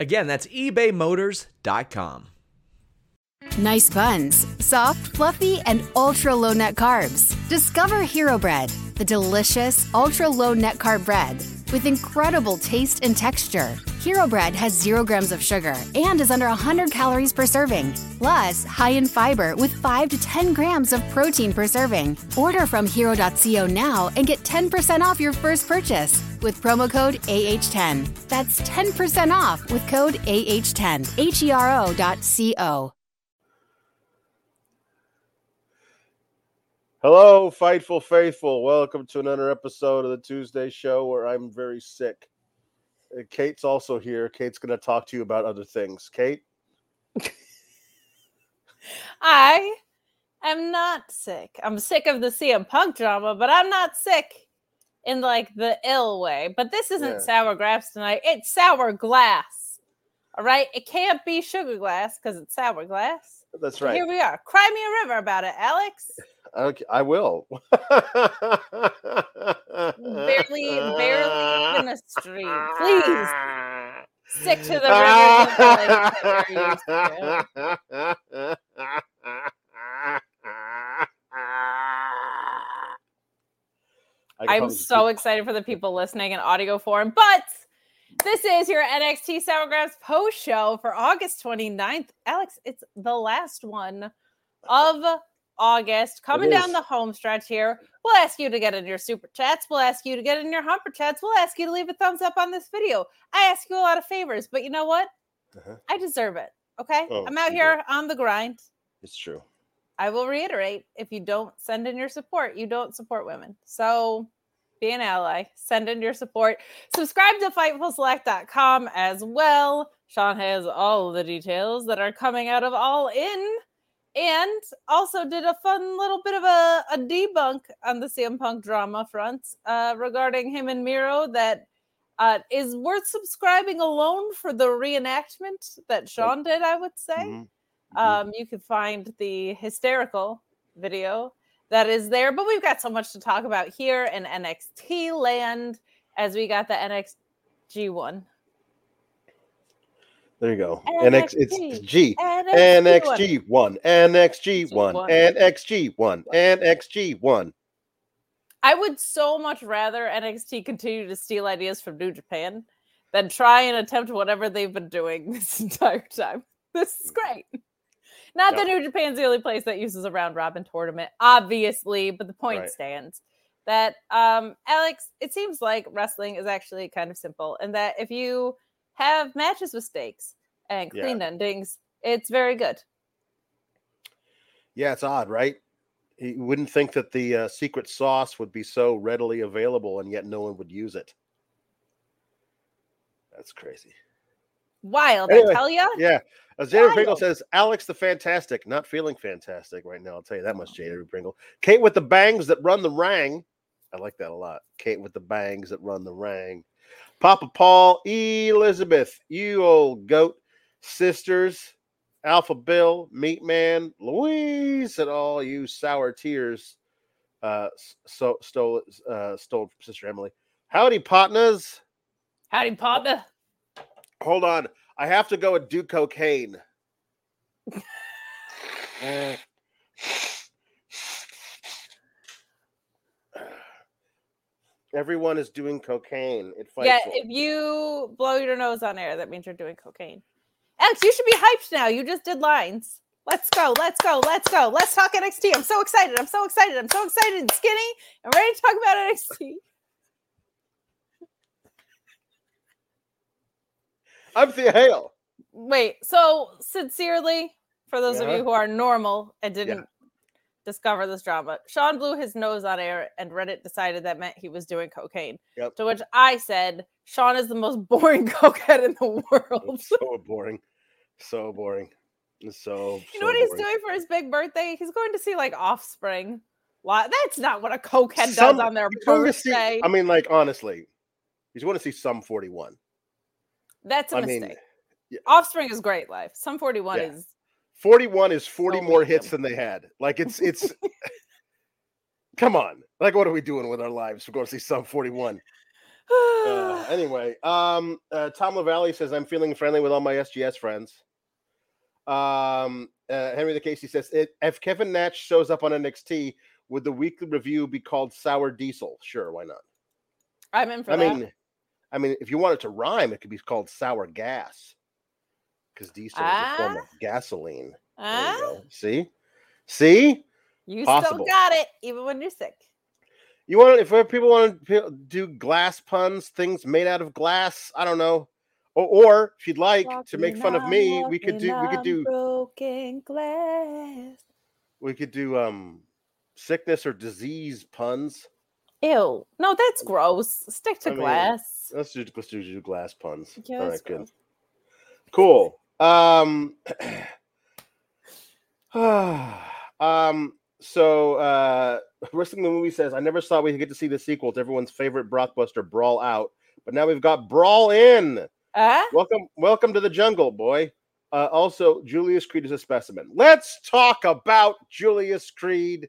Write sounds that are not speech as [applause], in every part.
Again, that's ebaymotors.com. Nice buns, soft, fluffy, and ultra low net carbs. Discover Hero Bread, the delicious ultra low net carb bread with incredible taste and texture. Hero Bread has zero grams of sugar and is under 100 calories per serving. Plus, high in fiber with 5 to 10 grams of protein per serving. Order from hero.co now and get 10% off your first purchase with promo code AH10. That's 10% off with code AH10. H E R O dot C O. Hello, Fightful Faithful. Welcome to another episode of the Tuesday show where I'm very sick. Uh, Kate's also here. Kate's going to talk to you about other things. Kate? I am not sick. I'm sick of the CM Punk drama, but I'm not sick in like the ill way. But this isn't Yeah. sour grapes tonight. It's sour glass. All right. It can't be sugar glass because it's sour glass. That's So right. Here we are. Cry me a river about it, Alex. Okay, I will. Barely, barely in the stream. Please. Stick to [laughs] the rigors [laughs] of the lake that you're used to. I can I'm so keep- excited for the people listening in audio form. But this is your NXT Sour Grapes post show for August 29th. Alex, it's the last one of August. Coming down the home stretch here. We'll ask you to get in your super chats. We'll ask you to get in your humper chats. We'll ask you to leave a thumbs up on this video. I ask you a lot of favors, but you know what? Uh-huh. I deserve it. Okay. Oh, I'm out here on the grind. It's true. I will reiterate if you don't send in your support, you don't support women. So be an ally, send in your support. Subscribe to FightfulSelect.com as well. Sean has all the details that are coming out of All In and also did a fun little bit of a, a debunk on the CM Punk drama front uh, regarding him and Miro that uh, is worth subscribing alone for the reenactment that Sean did, I would say. Mhm. Mhm. Um, you can find the hysterical video that is there, but we've got so much to talk about here in NXT land as we got the NXG one. There you go. NX, it's NXT. G. NXT. NXG one. NXG. One. NXG one. NXG one. I would so much rather NXT continue to steal ideas from New Japan than try and attempt whatever they've been doing this entire time. This is great. Not that New Japan's the only place that uses a round robin tournament, obviously, but the point Right. stands that um Alex, it seems like wrestling is actually kind of simple, and that if you have matches with stakes and Yeah. clean endings, it's very good. Yeah, it's odd, right? You wouldn't think that the uh, secret sauce would be so readily available and yet no one would use it. That's crazy. Wild, Anyway, I tell ya. Yeah. As Pringle says, Alex the Fantastic, not feeling fantastic right now. I'll tell you that much, Jada Pringle. Kate with the bangs that run the rang. I like that a lot. Kate with the bangs that run the rang. Papa Paul, Elizabeth, you old goat, sisters, Alpha Bill, Meat Man, Louise, and all you sour tears. Uh, so stole uh, stole from Sister Emily. Howdy, partners. Howdy, partner. Hold on. I have to go and do cocaine. Everyone is doing cocaine. It fights. Yeah, if you blow your nose on air, that means you're doing cocaine. Alex, you should be hyped now. You just did lines. Let's go. Let's go. Let's go. Let's talk NXT. I'm so excited. I'm so excited. I'm so excited and skinny. I'm ready to talk about NXT. I'm Thea Hail. Wait, so sincerely, for those of you who are normal and didn't discover this drama, Sean blew his nose on air and Reddit decided that meant he was doing cocaine. Yep. To which I said, Sean is the most [laughs] boring cokehead in the world. It's so boring. So boring. It's so You know what he's doing for his big birthday? He's going to see like Offspring. That's not what a cokehead Some- does on their to see- birthday. I mean, like honestly, he's going to see some 41. That's a I mistake. mean, yeah. Offspring is great life. Sum 41 Yeah. is 41 is 40 So more random. hits than they had. Like it's it's [laughs] come on. Like what are we doing with our lives? We're going to see Sum 41. Uh, [sighs] anyway, um uh, Tom LaValle says I'm feeling friendly with all my SGS friends. Um uh, Henry the Casey says if Kevin Nash shows up on NXT, would the weekly review be called Sour Diesel? Sure, why not? I'm in for I that. mean, I mean, if you want it to rhyme, it could be called sour gas because diesel is a form Ah. of gasoline. Go. See, see, You Possible. still got it, even when you're sick. you want if people want to do glass puns, things made out of glass. I don't know, or, or if you'd like to make fun of me, we could do we could do broken glass. we could do um sickness or disease puns. Ew, no, that's gross. Stick to I mean, Let's do let's do, do glass puns. Yeah, All that's good. gross. Cool. Um, [sighs] um, so uh Wrestling the Movie says, I never thought we'd get to see the sequel to everyone's favorite blockbuster, Brawl Out, but now we've got Brawl In. Uh, Welcome, welcome to the jungle, boy. Uh, also, Julius Creed is a specimen. Let's talk about Julius Creed.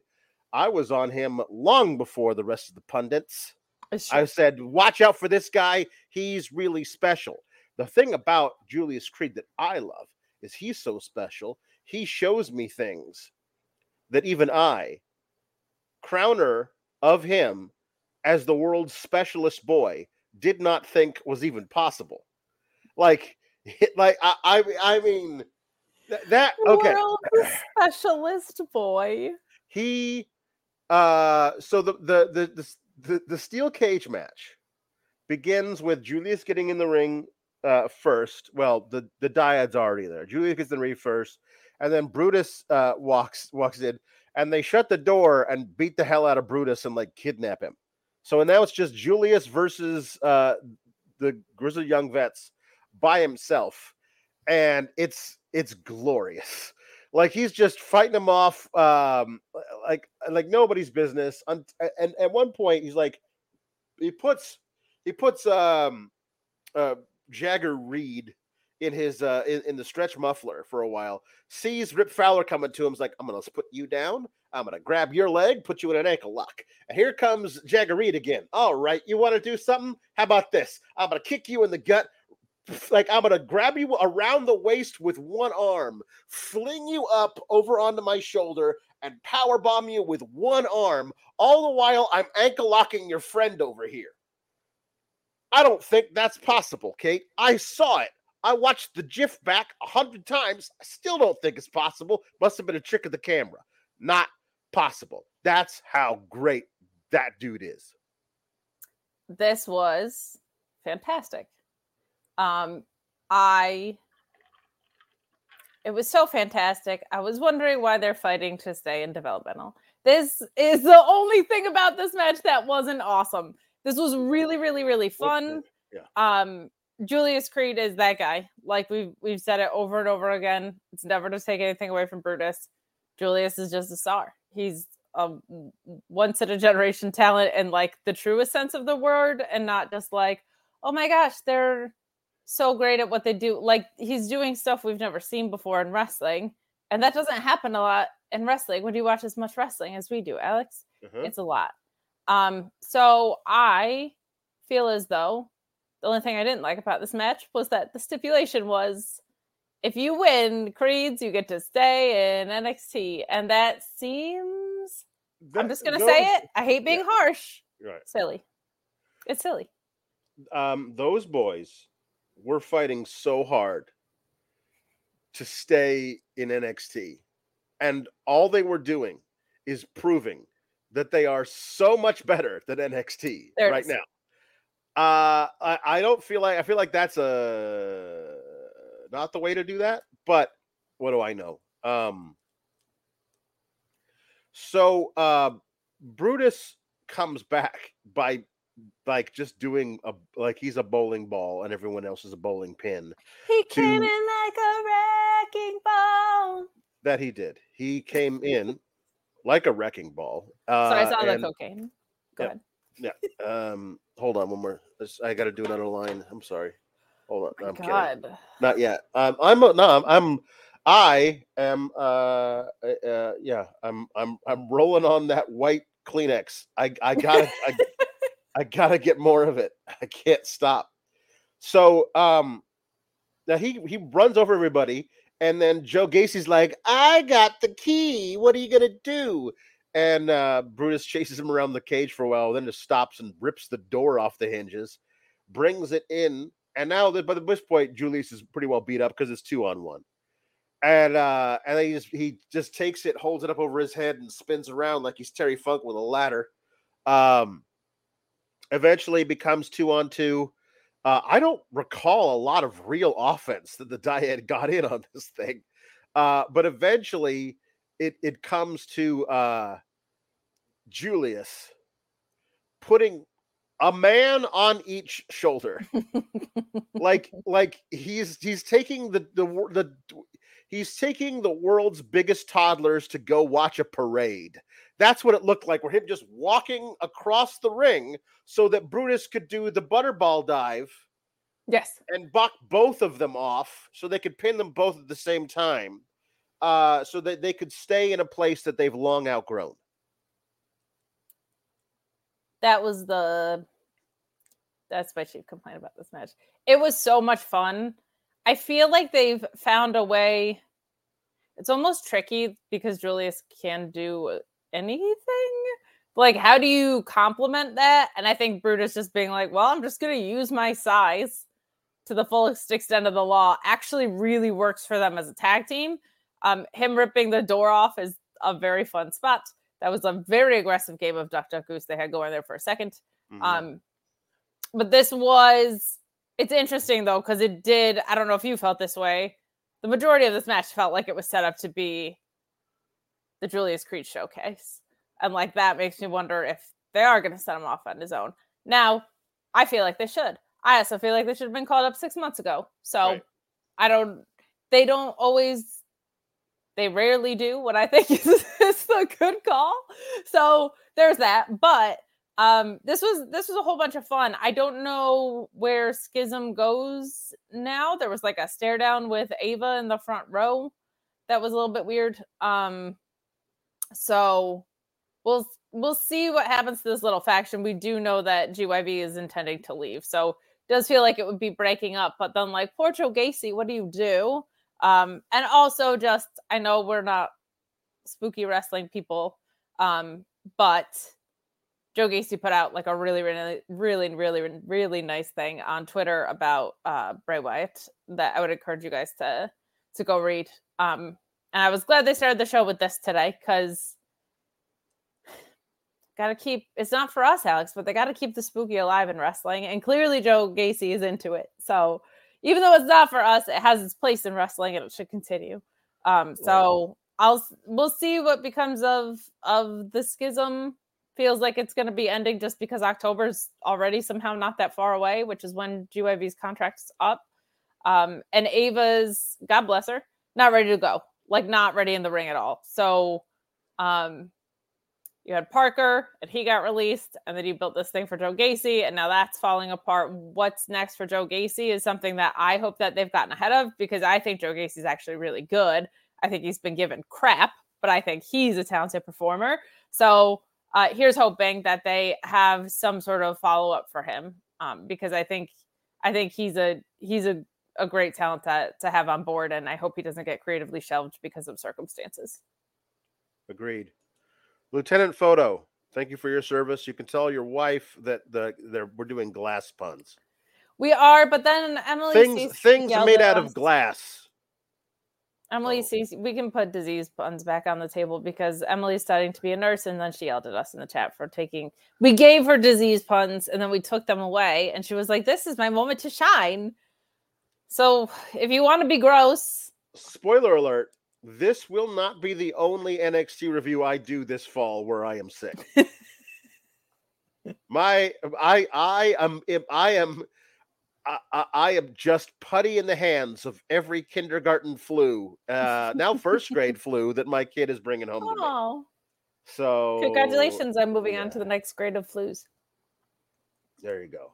I was on him long before the rest of the pundits. I said, watch out for this guy. He's really special. The thing about Julius Creed that I love is he's so special. He shows me things that even I, crowner of him as the world's specialist boy, did not think was even possible. Like, [laughs] like I, I, I mean, th- that okay. World specialist boy. he uh so the the the the, the, the steel cage match begins with Julius getting in the ring uh first. Well, the the dyad's already there. Julius gets in the ring first, and then Brutus uh walks walks in, and they shut the door and beat the hell out of Brutus and like kidnap him. So now it's just Julius versus uh the Grizzled Young Vets by himself, and it's it's glorious like he's just fighting him off um like like nobody's business and, and at one point he's like he puts he puts um uh jagger reid in his uh in, in the stretch muffler for a while sees rip fowler coming to him is like i'm gonna put you down i'm gonna grab your leg put you in an ankle lock and here comes jagger reid again all right you want to do something? How about this? I'm gonna kick you in the gut [laughs] like I'm gonna grab you around the waist with one arm, fling you up over onto my shoulder, and power bomb you with one arm. All the while I'm ankle locking your friend over here. I don't think that's possible, Kate. I saw it. I watched the GIF back a hundred times. I still don't think it's possible. Must have been a trick of the camera. Not possible. That's how great that dude is. This was fantastic. Um, I it was so fantastic. I was wondering why they're fighting to stay in developmental. This is the only thing about this match that wasn't awesome. This was really, really, really fun. Yeah. Um, Julius Creed is that guy. Like we've we've said it over and over again. It's never to take anything away from Brutus. Julius is just a star. He's a once in a generation talent and like the truest sense of the word, and not just like, oh my gosh, they're so great at what they do. Like he's doing stuff we've never seen before in wrestling, and that doesn't happen a lot in wrestling. When you watch as much wrestling as we do, Alex, Uh-huh. it's a lot. Um, so I feel as though the only thing I didn't like about this match was that the stipulation was if you win Creeds, you get to stay in NXT. And that seems I'm just gonna those- say it. I hate being yeah. harsh. Right. Silly. It's silly. um, those boys were fighting so hard to stay in NXT. And all they were doing is proving that they are so much better than NXT There it right now. Uh, I, I don't feel like I feel like that's a not the way to do that, but what do I know? Um, so uh, Brutus comes back by like just doing a like he's a bowling ball and everyone else is a bowling pin He to- came in like a wrecking ball. that he did. He came in like a wrecking ball. Uh, Sorry, I saw the and- cocaine. Go Yep. ahead. Yeah. Um, hold on one more. I got to do another line. I'm sorry. Hold on. I'm kidding. God. Not yet. Um, I'm no. I'm, I'm. I am. Uh, uh, uh, yeah. I'm. I'm. I'm rolling on that white Kleenex. I. I gotta. I, I gotta get more of it. I can't stop. So, um, now he he runs over everybody, and then Joe Gacy's like, "I got the key. What are you gonna do?" And uh, Brutus chases him around the cage for a while, then just stops and rips the door off the hinges, brings it in, and now by the this point, Julius is pretty well beat up because it's two on one. And uh, and he just he just takes it, holds it up over his head, and spins around like he's Terry Funk with a ladder. Um, eventually becomes two on two. Uh, I don't recall a lot of real offense that the Dyad got in on this thing, uh, but eventually it it comes to uh, Julius putting a man on each shoulder, like [laughs] like he's he's taking the the the he's taking the world's biggest toddlers to go watch a parade. That's what it looked like. Where him just walking across the ring so that Brutus could do the butterball dive Yes. and buck both of them off so they could pin them both at the same time uh, so that they could stay in a place that they've long outgrown. that was the that's my chief complaint about this match. It was so much fun. I feel like they've found a way. It's almost tricky because Julius can do anything. Like, how do you complement that? And I think Brutus just being like, well, I'm just going to use my size to the fullest extent of the law actually really works for them as a tag team. Um, him ripping the door off is a very fun spot. That was a very aggressive game of Duck Duck Goose they had going there for a 2nd Mhm. Um, but this was it's interesting though because it did. I don't know if you felt this way. The majority of this match felt like it was set up to be the Julius Creed showcase, and like that makes me wonder if they are going to set him off on his own. Now, I feel like they should. I also feel like they should have been called up six months ago. So Right. I don't. They don't always. They rarely do what I [laughs] think is, is the good call. So there's that. But um this was this was a whole bunch of fun i don't know where schism goes now there was like a stare down with ava in the front row that was a little bit weird um so we'll we'll see what happens to this little faction we do know that gyv is intending to leave so it does feel like it would be breaking up but then like poor joe gacy what do you do um and also just i know we're not spooky wrestling people um but Joe Gacy put out like a really, really, really, really, really nice thing on Twitter about uh, Bray Wyatt that I would encourage you guys to to go read. Um, and I was glad they started the show with this today because got to keep it's not for us, Alex, but they got to keep the spooky alive in wrestling. And clearly, Joe Gacy is into it. So even though it's not for us, it has its place in wrestling and it should continue. Um, so I'll we'll see what becomes of of the schism feels like it's going to be ending just because October's already somehow not that far away, which is when GYV's contract's up. Um, and Ava's, God bless her, not ready to go, like not ready in the ring at all. So, um, you had Parker and he got released, and then you built this thing for Joe Gacy, and now that's falling apart. What's next for Joe Gacy is something that I hope that they've gotten ahead of because I think Joe Gacy's actually really good. I think he's been given crap, but I think he's a talented performer. So, uh, here's hoping that they have some sort of follow up for him um, because I think I think he's a he's a, a great talent to, to have on board, and I hope he doesn't get creatively shelved because of circumstances. Agreed. Lieutenant Photo, thank you for your service. You can tell your wife that the they're, we're doing glass puns. We are, but then Emily Things Cease things made out of glass Emily Oh. sees we can put disease puns back on the table because Emily's studying to be a nurse, and then she yelled at us in the chat for taking. We gave her disease puns, and then we took them away, and she was like, "This is my moment to shine." So if you want to be gross, Spoiler alert: This will not be the only NXT review I do this fall where I am sick. [laughs] My, I, I am, I am, I, I, am just putty in the hands of every kindergarten flu, uh, now first grade [laughs] flu that my kid is bringing home to me. oh, So congratulations! I'm moving on to the next grade of flus. There you go.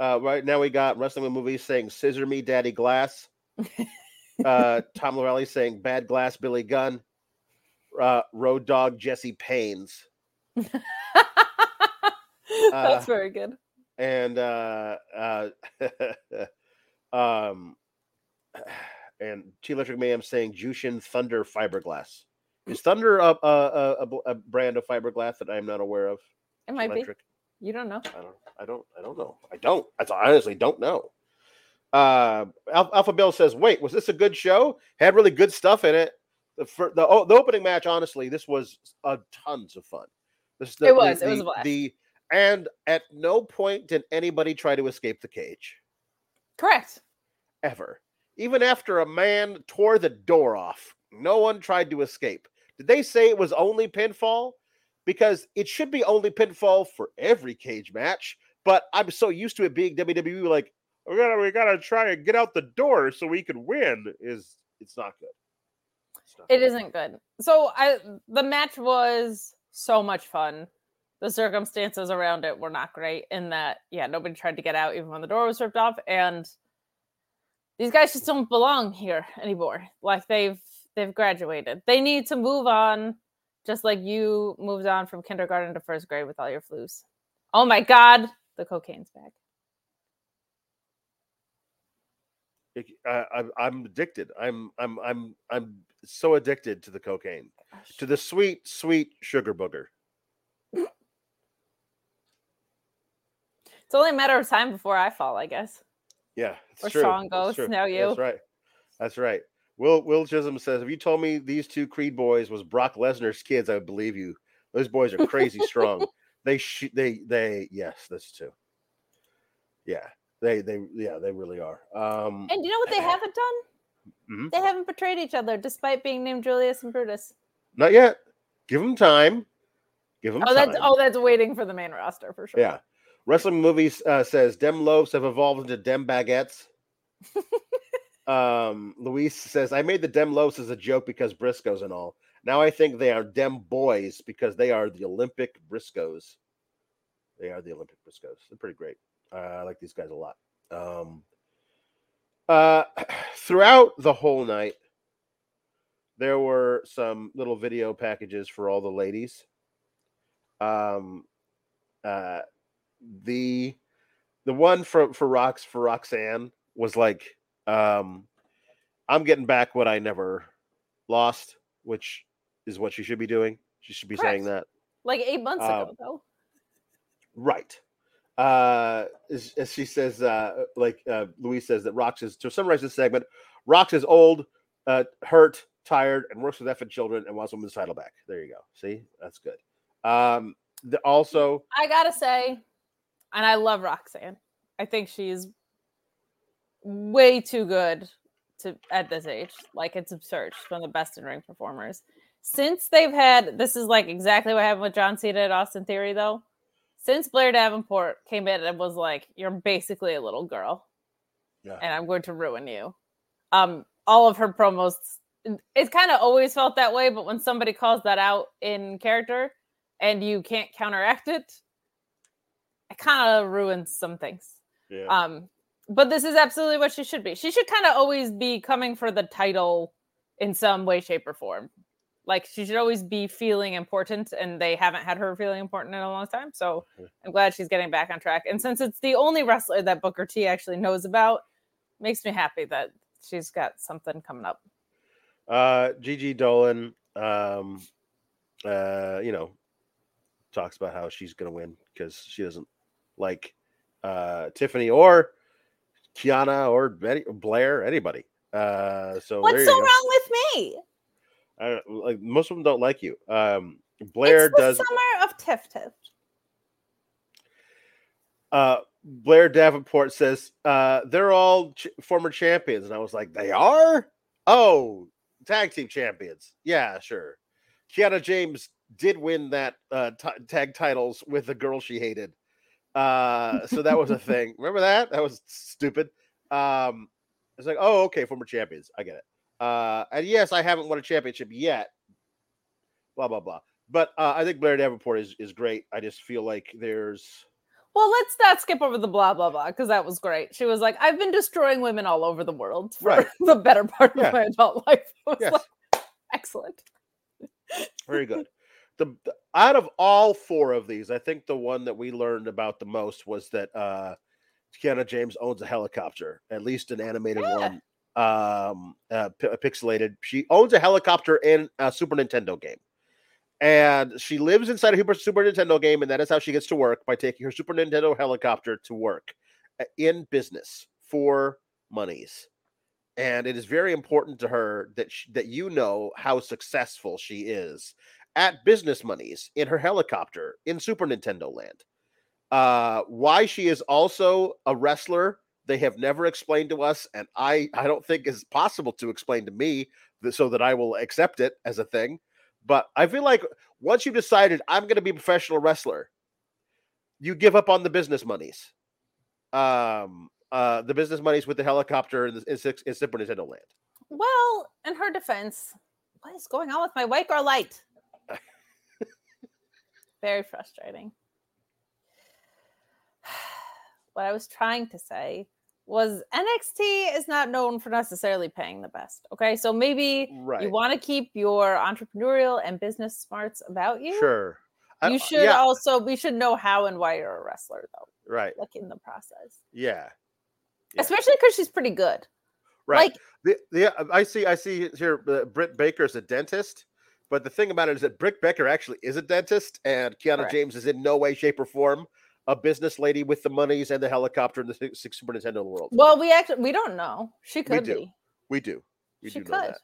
Uh, right now we got wrestling with movies saying "Scissor Me, Daddy Glass." [laughs] uh, Tom Lorelli saying "Bad Glass, Billy Gunn." Uh, Road Dog Jesse Paynes. [laughs] That's Uh, very good. and uh, uh, [laughs] um, [sighs] and T Electric Mayhem saying Jushin Thunder Fiberglass. Is Thunder a, a, a, a brand of fiberglass that I'm not aware of? It might be. You don't know. I don't. I don't. I don't know. I don't. I honestly don't know. Uh, Alpha Bill says, "Wait, was this a good show? Had really good stuff in it. The fir- the oh, the opening match, honestly, this was uh, tons of fun. This the, It was. The, It was a blast. The and at no point did anybody try to escape the cage Correct. ever. Even after a man tore the door off, no one tried to escape. Did they say it was only pinfall? Because it should be only pinfall for every cage match. But I'm so used to it being WWE, like we gotta we gotta try and get out the door so we can win. Is it's not good. It's not It good. isn't good. So I the match was so much fun. The circumstances around it were not great in that yeah, nobody tried to get out even when the door was ripped off and these guys just don't belong here anymore. Like they've they've graduated. They need to move on just like you moved on from kindergarten to first grade with all your flus. Oh my god, the cocaine's back. I, I'm I'm addicted. I'm I'm I'm I'm so addicted to the cocaine, oh, to the sweet sweet sugar booger. It's only a matter of time before I fall, I guess. Yeah, it's Or true. Sean goes, true. you. That's right. That's right. Will Will Chisholm says, "If you told me these two Creed boys was Brock Lesnar's kids, I would believe you. Those boys are crazy [laughs] strong. They sh- they they yes, that's true. Yeah, they they yeah they really are. Um, And you know what they haven't done? Mhm. They haven't betrayed each other despite being named Julius and Brutus. not yet. Give them time. Give them Oh, time. that's oh, that's waiting for the main roster for sure. Yeah. Wrestling movies uh, says dem loaves have evolved into dem baguettes. [laughs] um, Luis says I made the dem loaves as a joke because Briscoes and all. Now I think they are dem boys because they are the Olympic Briscoes. They are the Olympic Briscoes. They're pretty great. Uh, I like these guys a lot. Um, uh, [clears throat] throughout the whole night, there were some little video packages for all the ladies. Um, uh, the the one for for Rox for Roxanne was like, um, I'm getting back what I never lost, which is what she should be doing. She should be saying that. Like eight months Um, ago, though. Right. Uh, as, as she says, uh, like uh, Louise says that Rox is to summarize this segment. Rox is old, uh, hurt, tired, and works with effing children and wants women's title back. There you go. See, that's good. Um, the, also, I gotta say, and I love Roxanne. I think she's way too good to at this age. Like it's absurd. She's one of the best in ring performers. Since they've had this is like exactly what happened with John Cena at Austin Theory, though. Since Blair Davenport came in and was like, "You're basically a little girl, Yeah. and I'm going to ruin you." Um, all of her promos, it's kind of always felt that way. But when somebody calls that out in character, and you can't counteract it, it kind of ruins some things. yeah, Um, but this is absolutely what she should be. She should kind of always be coming for the title in some way, shape, or form. Like she should always be feeling important, and they haven't had her feeling important in a long time. So I'm glad she's getting back on track. And since it's the only wrestler that Booker T actually knows about, makes me happy that she's got something coming up. uh, Gigi Dolin, um, uh, you know, talks about how she's going to win because she doesn't like uh, Tiffany or Kiana or Betty, Blair, anybody. Uh, so What's so go. wrong with me? I like most of them don't like you. Um, Blair it's the does. summer of Tiff Tiff. Uh, Blair Davenport says uh, they're all ch- former champions, and I was like, they are. Oh, tag team champions. Yeah, sure. Kiana James did win that uh, t- tag titles with the girl she hated. Uh, so that was a [laughs] thing. Remember that? That was stupid. Um, it's like, oh, okay, former champions. I get it. Uh, and yes, I haven't won a championship yet. Blah blah blah. But uh, I think Blair Davenport is is great. I just feel like there's Well, let's not skip over the blah blah blah because that was great. She was like, "I've been destroying women all over the world for Right. [laughs] the better part of Yeah. my adult life." [laughs] Yes. like, excellent. [laughs] Very good. The, the- out of all four of these, I think the one that we learned about the most was that uh Kiana James owns a helicopter, at least an animated Yeah. one, um, uh, p- pixelated. She owns a helicopter in a Super Nintendo game, and she lives inside a Super, Nintendo game, and that is how she gets to work by taking her Super Nintendo helicopter to work uh, in business for monies. And it is very important to her that sh that you know how successful she is at business monies in her helicopter in Super Nintendo land. Uh, why she is also a wrestler, they have never explained to us, and I I don't think is possible to explain to me th- so that I will accept it as a thing. But I feel like once you've decided I'm going to be a professional wrestler, you give up on the business monies. Um, uh, the business monies with the helicopter in, in, Six- in Super Nintendo land. Well, in her defense, what is going on with my white girl light? [laughs] Very frustrating. What I was trying to say was NXT is not known for necessarily paying the best. Okay. So maybe Right. you want to keep your entrepreneurial and business smarts about you. Sure. You uh, should yeah, also, we should know how and why you're a wrestler, though, right. like in the process, Yeah. Yeah. especially because she's pretty good. Right. Like, The, the, I see. I see here. Uh, Britt Baker is a dentist, but the thing about it is that Britt Baker actually is a dentist, and Kiana Correct. James is in no way, shape, or form a business lady with the monies and the helicopter in the Su- Super Nintendo world. well, we actually, we don't know. She could do. be. we do. We she do know that.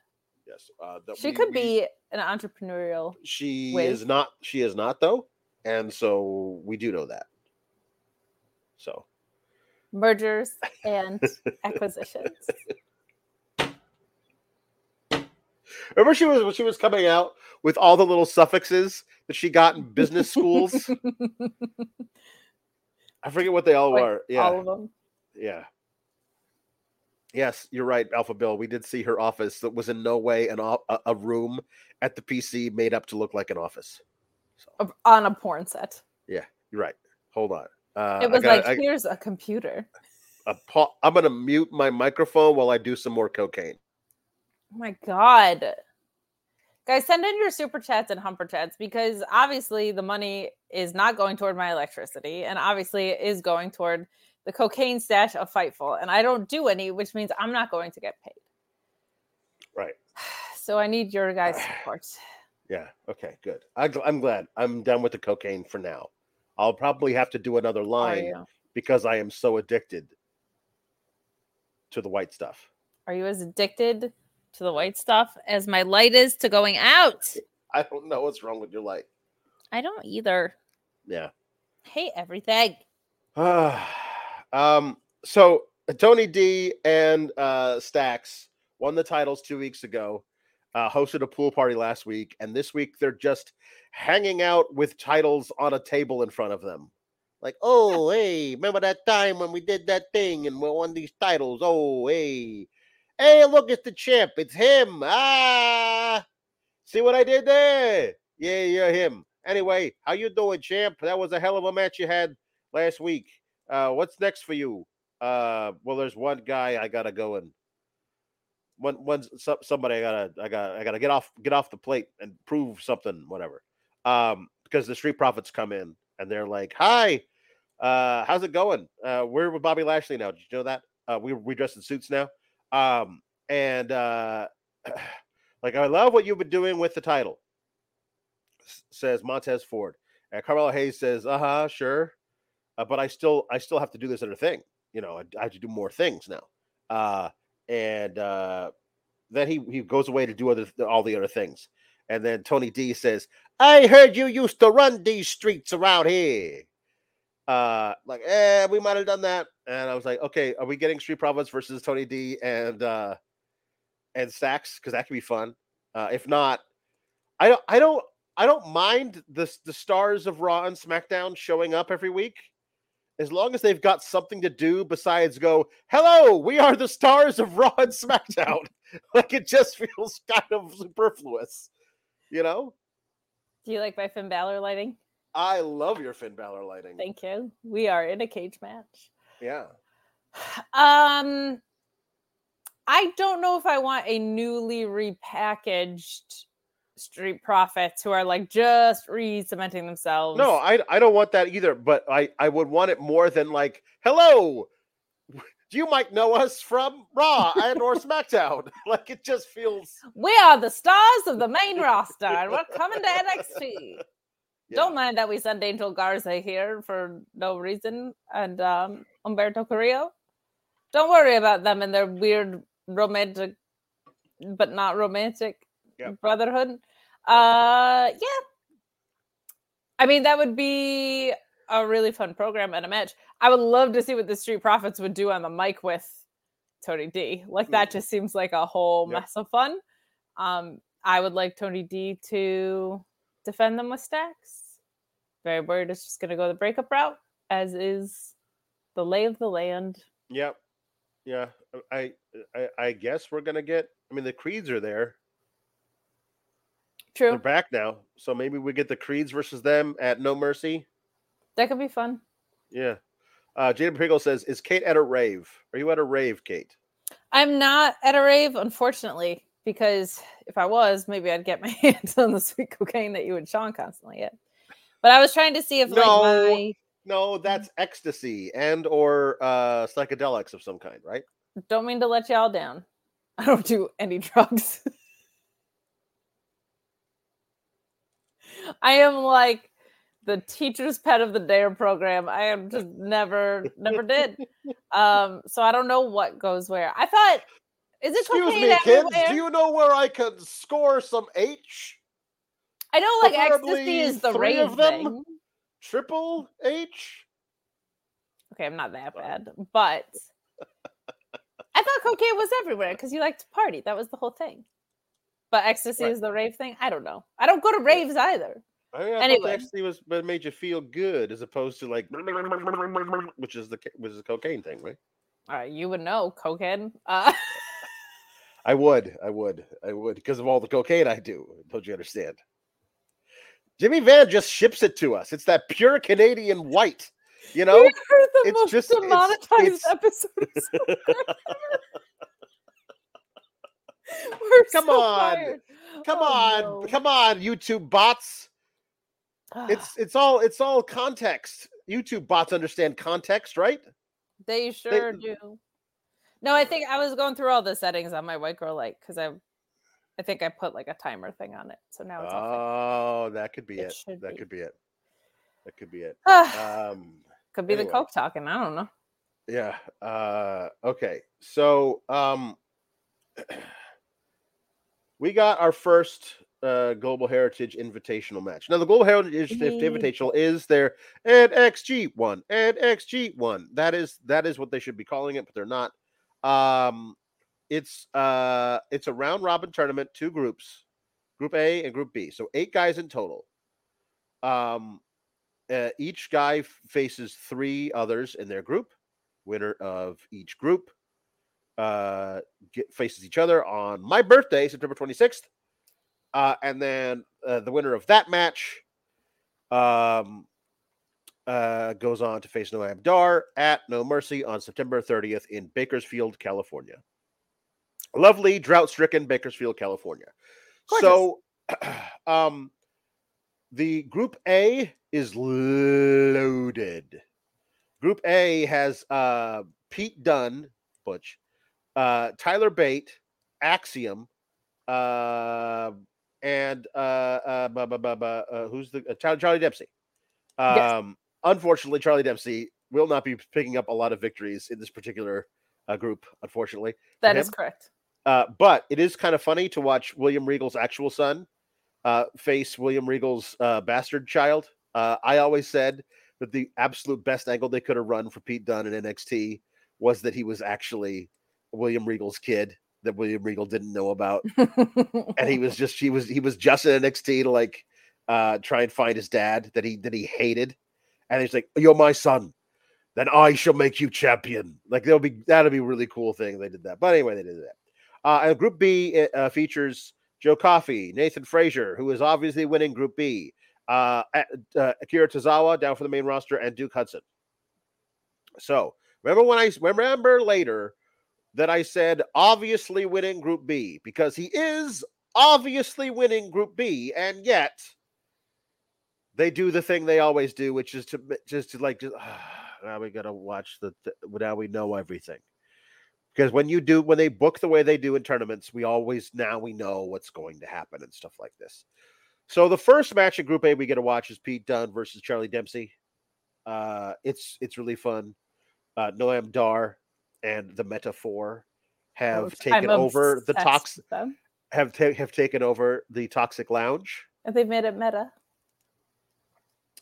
Yes. Uh, that She we- could we- be an entrepreneurial. She with- is not. She is not though, and so we do know that. So mergers [laughs] and acquisitions. remember, she was when she was coming out with all the little suffixes that she got in business schools. [laughs] I forget what they all Like, were. Yeah. All of them. Yeah. Yes, you're right, Alpha Bill. We did see her office that was in no way an a room at the PC made up to look like an office. So On a porn set. Yeah, you're right. Hold on. Uh, It was gotta- like, I- here's a computer. a pa- I'm gonna mute my microphone while I do some more cocaine. Oh my god. Guys, send in your super chats and humper chats because obviously the money is not going toward my electricity and obviously it is going toward the cocaine stash of Fightful. And I don't do any, which means I'm not going to get paid. Right. [sighs] So I need your guys' [sighs] support. Yeah. Okay. Good. I, I'm glad. I'm done with the cocaine for now. I'll probably have to do another line because I am so addicted to the white stuff. Are you as addicted to the white stuff as my light is to going out? I don't know what's wrong with your light. I don't either. Yeah. Hate everything. [sighs] um. So Tony D and uh, Stacks won the titles two weeks ago. Uh, hosted a pool party last week, and this week they're just hanging out with titles on a table in front of them. Like, oh, hey, remember that time when we did that thing and we won these titles? Oh, hey, hey, look, it's the champ. It's him. Ah, see what I did there? Yeah, yeah, him. Anyway, how you doing, champ? That was a hell of a match you had last week. Uh, what's next for you? Uh, well, there's one guy I gotta go and one one some, somebody I gotta I gotta I gotta get off get off the plate and prove something, whatever. Um, because the Street Profits come in and they're like, "Hi, uh, how's it going? Uh, we're with Bobby Lashley now. Did you know that? Uh, we we dress in suits now. Um, and uh, [sighs] like I love what you've been doing with the title." Says Montez Ford. And Carmelo Hayes says, "Uh huh, sure." uh, but I still I still have to do this other thing. You know, I, I have to do more things now. Uh, and uh, then he he goes away to do other all the other things, and then Tony D says, "I heard you used to run these streets around here." Uh, like, eh, we might have done that, and I was like, okay, are we getting Street Profits versus Tony D and uh and Stacks? Because that could be fun. Uh, if not, I don't, I don't, I don't mind the the stars of Raw and SmackDown showing up every week, as long as they've got something to do besides go, "Hello, we are the stars of Raw and SmackDown." [laughs] like it just feels kind of superfluous, you know. Do you like my Finn Balor lighting? I love your Finn Balor lighting. Thank you. We are in a cage match. Yeah. [sighs] Um, I don't know if I want a newly repackaged Street Profits who are like just re-cementing themselves. No, I I don't want that either. But I I would want it more than like, hello, you might know us from Raw and or SmackDown. [laughs] like it just feels. we are the stars of the main roster, and we're coming to NXT. [laughs] Don't mind that we sent Angel Garza here for no reason, and um, Humberto Carrillo. Don't worry about them and their weird romantic, but not romantic brotherhood. Uh, yeah. I mean, that would be a really fun program and a match. I would love to see what the Street Profits would do on the mic with Tony D. Like that just seems like a whole. Yep. mess of fun. Um, I would like Tony D to defend them with stacks. Very worried it's just gonna go the breakup route, as is the lay of the land. Yep. Yeah. I, I I guess we're gonna get. I mean, the creeds are there. True. They're back now, so maybe we get the creeds versus them at No Mercy. That could be fun. Yeah. Uh, Jada Pringle says, "Is Kate at a rave? Are you at a rave, Kate?" I'm not at a rave, unfortunately, because if I was, maybe I'd get my [laughs] hands on the sweet cocaine that you and Sean constantly get. But I was trying to see if No. like my No, that's ecstasy and or uh, psychedelics of some kind, right? don't mean to let y'all down. [laughs] I don't do any [laughs] drugs. I am like the teacher's pet of the dare program. I am just never, never did. Um, so I don't know what goes where. I thought, is it Excuse me, kids. Do you know where I can score some H? I know, like preferably ecstasy is the rave of them? thing. Triple H? Okay, I'm not that bad, but I thought cocaine was everywhere because you like to party. That was the whole thing. But ecstasy Right. is the rave thing. I don't know. I don't go to raves either. I, mean, I Anyway. ecstasy was what made you feel good, as opposed to like, which is the which is the cocaine thing, right? Uh, you would know cocaine. Uh, [laughs] I would, I would, I would, because of all the cocaine I do. Don't you understand? Jimmy Van just ships it to us. It's that pure Canadian white, you know. the it's most just- demonetized [laughs] episode. [laughs] We're Come so on. fired. Come Oh, on, no. come on, YouTube bots. Ah. It's it's all it's all context. YouTube bots understand context, right? They sure do. No, I think I was going through all the settings on my white girl light because I, I think I put like a timer thing on it, so now it's Oh, that could be It it. That be. could be it. That could be it. [sighs] Um, Could be anyway. the coke talking. I don't know. yeah. Uh, okay. So, um, [clears throat] we got our first uh, Global Heritage Invitational match. Now, the Global Heritage. Invitational is their NXG one, NXG one. That is that is what they should be calling it, but they're not. Um, it's uh, it's a round robin tournament, two groups, Group A and Group B, so eight guys in total. Um, uh, each guy faces three others in their group. Winner of each group uh, get, faces each other on my birthday, September 26th. Uh, and then uh, the winner of that match um, uh, goes on to face Noam Dar at No Mercy on September 30th in Bakersfield, California. Lovely, drought stricken Bakersfield, California. So, [clears throat] um, the group A is loaded. Group A has uh, Pete Dunne, Butch, uh, Tyler Bate, Axiom, uh, and uh, uh, bu- bu- bu- bu- uh, who's the uh, Charlie, Dempsey. Um, Yes. Unfortunately, Charlie Dempsey will not be picking up a lot of victories in this particular uh, group, unfortunately. that is correct. Uh, but it is kind of funny to watch William Regal's actual son uh, face William Regal's uh, bastard child. Uh, I always said that the absolute best angle they could have run for Pete Dunne in NXT was that he was actually William Regal's kid that William Regal didn't know about, and he was [laughs] just he was he was just in NXT to like uh, try and find his dad that he that he hated, and he's like, "You're my son." Then I shall make you champion. Like that'll be that'll be a really cool thing. They did that, but anyway, they did that. Uh, and Group B uh, features Joe Coffey, Nathan Frazer, who is obviously winning Group B, uh, uh, Akira Tozawa down for the main roster, and Duke Hudson. So remember when I remember later that I said obviously winning Group B because he is obviously winning Group B, and yet they do the thing they always do, which is to just to like just. now we gotta watch the th- now we know everything because when you do when they book the way they do in tournaments we always now we know what's going to happen and stuff like this so the first match in group a we get to watch is pete dunne versus charlie dempsey uh it's it's really fun uh noam dar and the Meta-Four have Which taken over the obsessed tox with them. have ta- have taken over the toxic lounge And they've made it meta.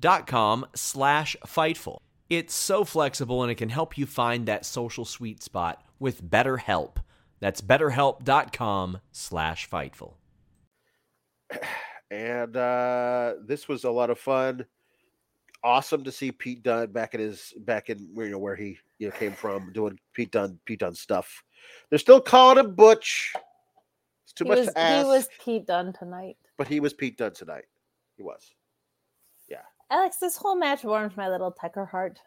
dot com slash fightful. It's so flexible and it can help you find that social sweet spot with BetterHelp. That's betterhelp.com slash fightful. [clears throat] and uh this was a lot of fun awesome to see pete dunne back in his back in where you know where he you know came from doing pete dunne pete dunne stuff they're still calling him butch it's too he much was, to ask He was Pete Dunne tonight. but he was pete dunne tonight he was Alex, this whole match warmed my little Tucker heart.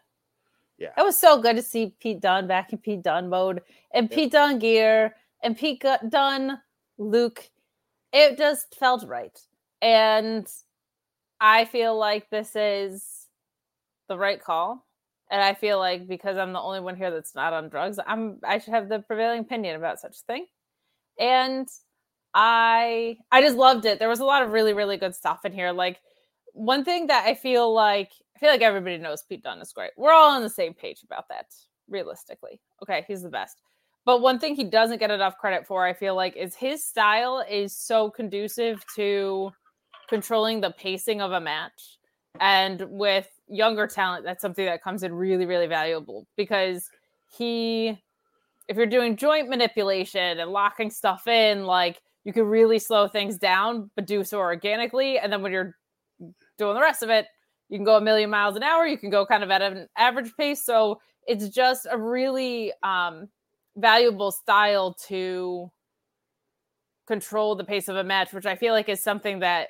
Yeah. It was so good to see Pete Dunne back in Pete Dunne mode and Yep. Pete Dunne gear and Pete Dunne Luke. It just felt right. And I feel like this is the right call. And I feel like because I'm the only one here that's not on drugs, I'm I should have the prevailing opinion about such a thing. And I I just loved it. There was a lot of really, really good stuff in here. Like one thing that I feel like I feel like everybody knows Pete Dunne is great. We're all on the same page about that, realistically. Okay, he's the best. But one thing he doesn't get enough credit for, I feel like, is his style is so conducive to controlling the pacing of a match. And with younger talent, that's something that comes in really, really valuable because he, if you're doing joint manipulation and locking stuff in, like you can really slow things down, but do so organically. And then when you're doing the rest of it, you can go a million miles an hour. You can go kind of at an average pace. So it's just a really um, valuable style to control the pace of a match, which I feel like is something that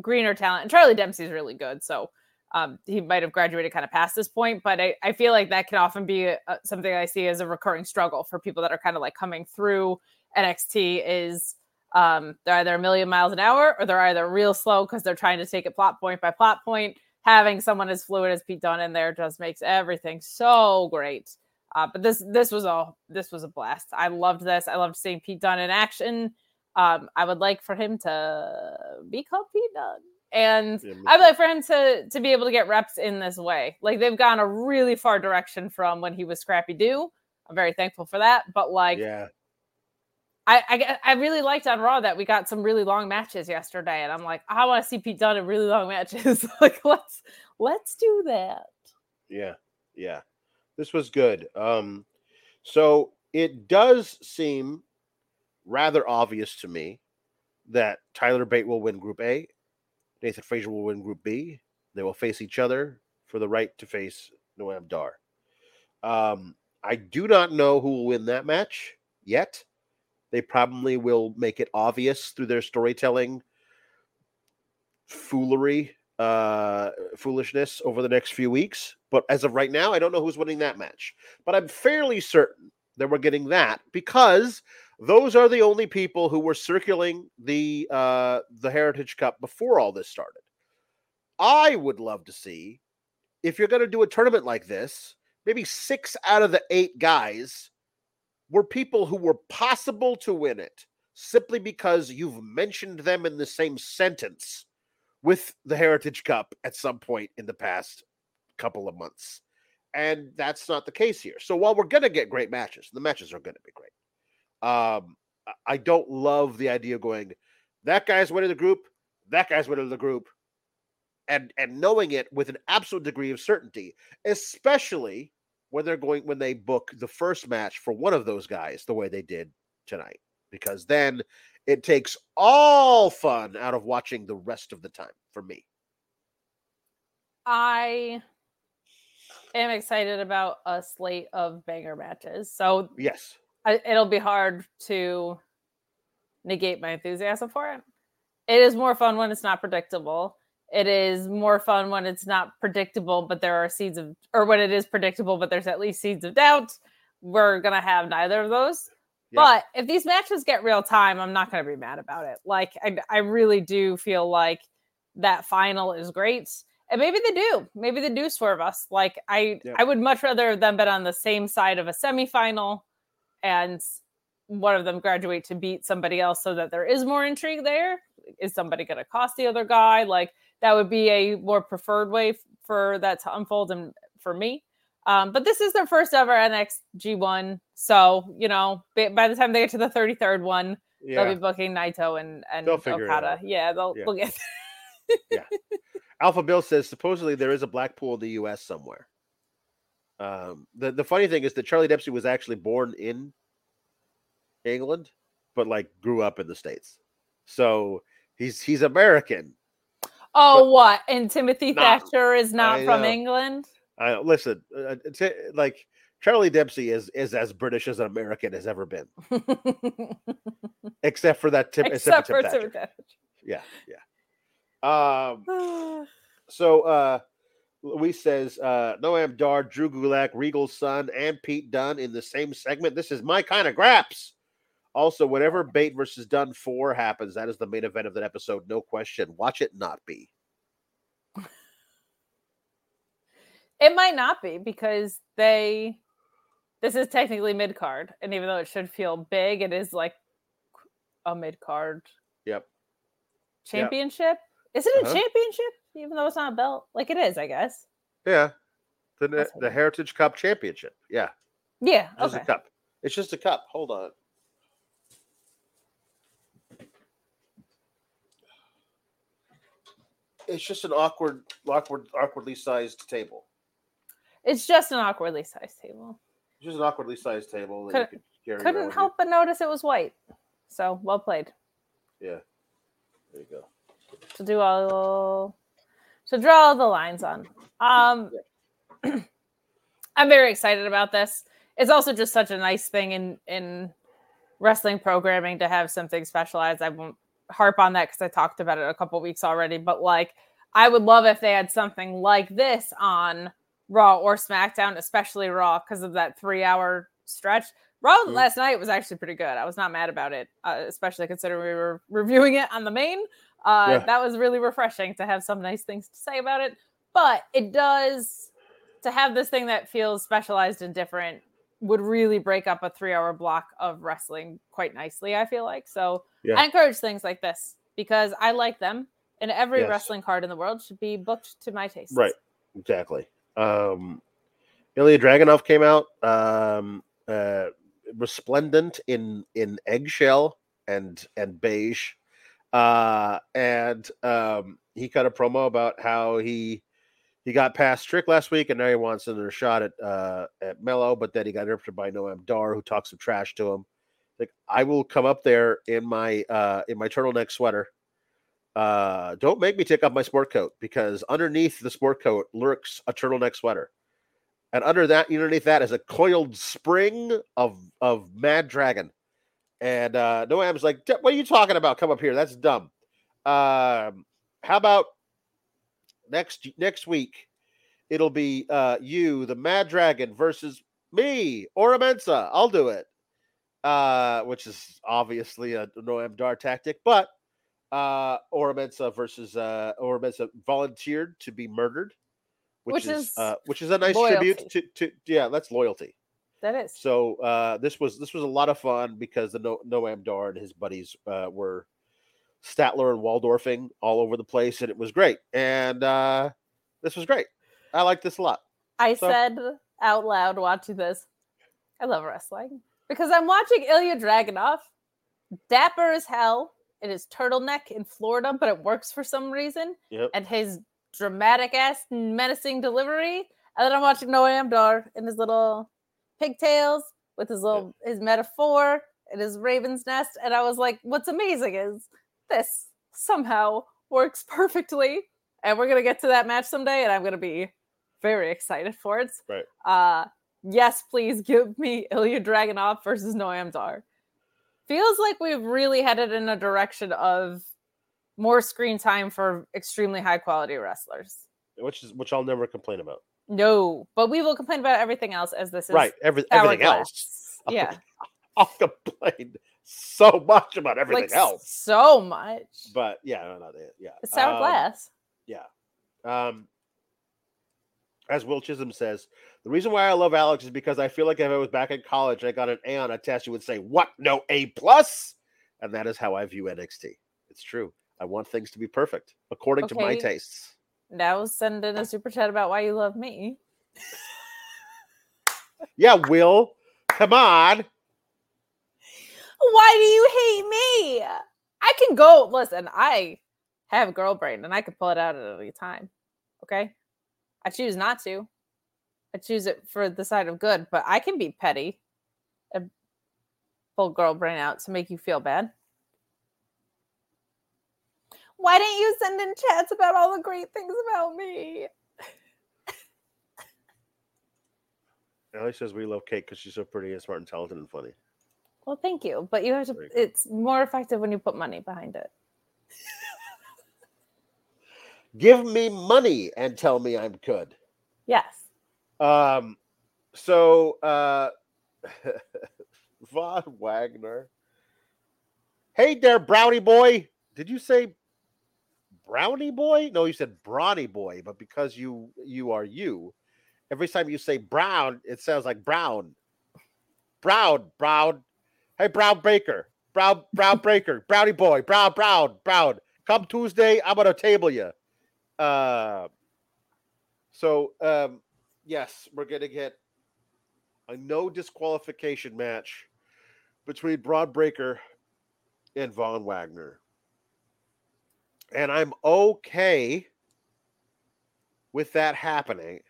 greener talent and Charlie Dempsey is really good. So um, he might have graduated kind of past this point, but I, I feel like that can often be a, a- something I see as a recurring struggle for people that are kind of like coming through NXT is um, they're either a million miles an hour or they're either real slow because they're trying to take it plot point by plot point. Having someone as fluid as Pete Dunne in there just makes everything so great. Uh, but this this was all this was a blast. I loved this. I loved seeing Pete Dunne in action. Um, I would like for him to be called Pete Dunne. And Yeah, I'd like for him to to be able to get reps in this way. Like they've gone a really far direction from when he was Scrappy Doo. I'm very thankful for that. But like yeah, I, I I really liked on Raw that we got some really long matches yesterday, and I'm like, I want to see Pete Dunne in really long matches. [laughs] like let's let's do that. yeah, yeah. This was good. Um, so it does seem rather obvious to me that Tyler Bate will win Group A, Nathan Frazer will win Group B. They will face each other for the right to face Noam Dar. Um, I do not know who will win that match yet. They probably will make it obvious through their storytelling foolery, uh, foolishness over the next few weeks. But as of right now, I don't know who's winning that match. But I'm fairly certain that we're getting that because those are the only people who were circling the uh, the Heritage Cup before all this started. I would love to see if you're going to do a tournament like this, maybe six out of the eight guys were people who were possible to win it simply because you've mentioned them in the same sentence with the Heritage Cup at some point in the past couple of months. And that's not the case here. So while we're going to get great matches, the matches are going to be great. Um, I- don't love the idea of going, that guy's winning the group, that guy's winning the group, and and knowing it with an absolute degree of certainty, especially when they're going when they book the first match for one of those guys the way they did tonight, because then it takes all fun out of watching the rest of the time for me. I am excited about a slate of banger matches. So Yes. I, it'll be hard to negate my enthusiasm for it. It is more fun when it's not predictable. It is more fun when it's not predictable, but there are seeds of, or when it is predictable, but there's at least seeds of doubt. We're gonna have neither of those. Yep. But if these matches get real time, I'm not gonna be mad about it. Like I, I really do feel like that final is great. And maybe they do. Maybe they do swerve us. Like I, Yep. I would much rather them been on the same side of a semifinal and one of them graduate to beat somebody else so that there is more intrigue there. Is somebody going to cost the other guy? Like that would be a more preferred way for that to unfold and for me. Um, but this is their first ever NXG one. So, you know, by, the time they get to the 33rd one, Yeah. they'll be booking Naito and, and They'll Okada. Yeah, they'll, Yeah. get Alpha Bill says supposedly there is a Blackpool in the U.S. somewhere. Um, the the funny thing is that Charlie Dempsey was actually born in England, but like grew up in the states. So he's he's American. Oh, But- what? And Timothy Nah, Thatcher is not I from know. England? I listen, uh, t- like Charlie Dempsey is is as British as an American has ever been, [laughs] except for that Tim, Except for Tim Thatcher. Thatcher. Yeah, yeah. Um, [sighs] So uh Luis says uh Noam Dar, Drew Gulak, Regal's son, and Pete Dunne in the same segment. This is my kind of graps. Also, whatever Bate versus Dunne 4 happens, that is the main event of that episode, no question. Watch it not be. It might not be because they this is technically mid card, and even though it should feel big, it is like a mid card Yep. championship. Is it a Uh-huh. championship? Even though it's not a belt, like it is, I guess. Yeah. The That's the. Heritage Cup Championship. Yeah. Yeah. Just Okay. a cup. It's just a cup. Hold on. It's just an awkward, awkward, awkwardly sized table. It's just an awkwardly sized table. It's just an awkwardly sized table that Couldn't- you could carry Couldn't help but notice it was white. So well played. Yeah. There you go. to do all to draw all the lines on. Um [clears throat] I'm very excited about this. It's also just such a nice thing in in wrestling programming to have something specialized. I won't harp on that because I talked about it a couple weeks already, but like I would love if they had something like this on Raw or SmackDown, especially Raw, because of that three hour stretch. Raw Mhm. last night was actually pretty good. I was not mad about it, uh, especially considering we were reviewing it on the main. Uh, Yeah. That was really refreshing to have some nice things to say about it. But it does to have this thing that feels specialized and different would really break up a three hour block of wrestling quite nicely, I feel like. So Yeah. I encourage things like this because I like them and every Yes. wrestling card in the world should be booked to my taste. Right. Exactly. Um, Ilja Dragunov came out, um, uh, resplendent in in eggshell and and beige, uh, and um, he cut a promo about how he he got past Trick last week, and now he wants another shot at uh, at Melo, but then he got interrupted by Noam Dar, who talks some trash to him. Like I will come up there in my uh, in my turtleneck sweater. Uh, don't make me take off my sport coat because underneath the sport coat lurks a turtleneck sweater, and under that, underneath that is a coiled spring of of Mad Dragon. And uh, Noam's like, "What are you talking about? Come up here. That's dumb." Um, how about next next week? It'll be uh, you, the Mad Dragon, versus me, Oro Mensah. I'll do it. Uh, which is obviously a Noam Dar tactic, but uh Oro Mensah versus uh Oro Mensah volunteered to be murdered, which, Which is, is uh which is a nice loyalty. tribute to, to yeah, that's loyalty. That is. So uh this was this was a lot of fun because the no Noam Dar and his buddies uh were Statler and Waldorfing all over the place and it was great. And uh this was great. I like this a lot. I So- said out loud watching this, I love wrestling because I'm watching Ilja Dragunov, dapper as hell in his turtleneck in Florida, but it works for some reason, Yep. and his dramatic ass menacing delivery. And then I'm watching Noam Dar in his little pigtails with his little his Meta-Four and his raven's nest. And I was like, what's amazing is this somehow works perfectly. And we're gonna get to that match someday, and I'm gonna be very excited for it. Right. Uh yes, please give me Ilja Dragunov versus Noam Dar. Feels like we've really headed in a direction of more screen time for extremely high quality wrestlers. Which is which I'll never complain about. No, but we will complain about everything else as this is Right. Every, everything else. [laughs] hourglass. Yeah, I'll complain so much about everything like else. so much. But yeah, no, no, yeah. It's sour Um, glass. Yeah. Um, as Will Chisholm says, the reason why I love Alex is because I feel like if I was back in college and I got an A on a test, you would say, What? No A plus? And that is how I view NXT. It's true. I want things to be perfect according to my tastes. Now send in a super chat about why you love me. [laughs] Yeah, Will. Come on. Why do you hate me? I can go. Listen, I have girl brain and I can pull it out at any time. Okay. I choose not to. I choose it for the side of good, but I can be petty and pull girl brain out to make you feel bad. Why didn't you send in chats about all the great things about me? Ellie says we love Kate because she's so pretty and smart and talented and funny. Well, thank you, but you have to. You. It's more effective when you put money behind it. [laughs] Give me money and tell me I'm good. Yes. Um, so uh, [laughs] Von Wagner. Hey there, Brownie boy. Did you say Brownie boy? No, you said Brawny boy. But because you you are you, every time you say Brown, it sounds like Brown. Brown, Brown. Hey, Brown Baker, Brown Brown Breaker, Brownie boy, Brown Brown Brown. Come Tuesday, I'm gonna table you. Uh, so um, yes, we're gonna get a no disqualification match between Bron Breakker and Von Wagner. And I'm okay with that happening.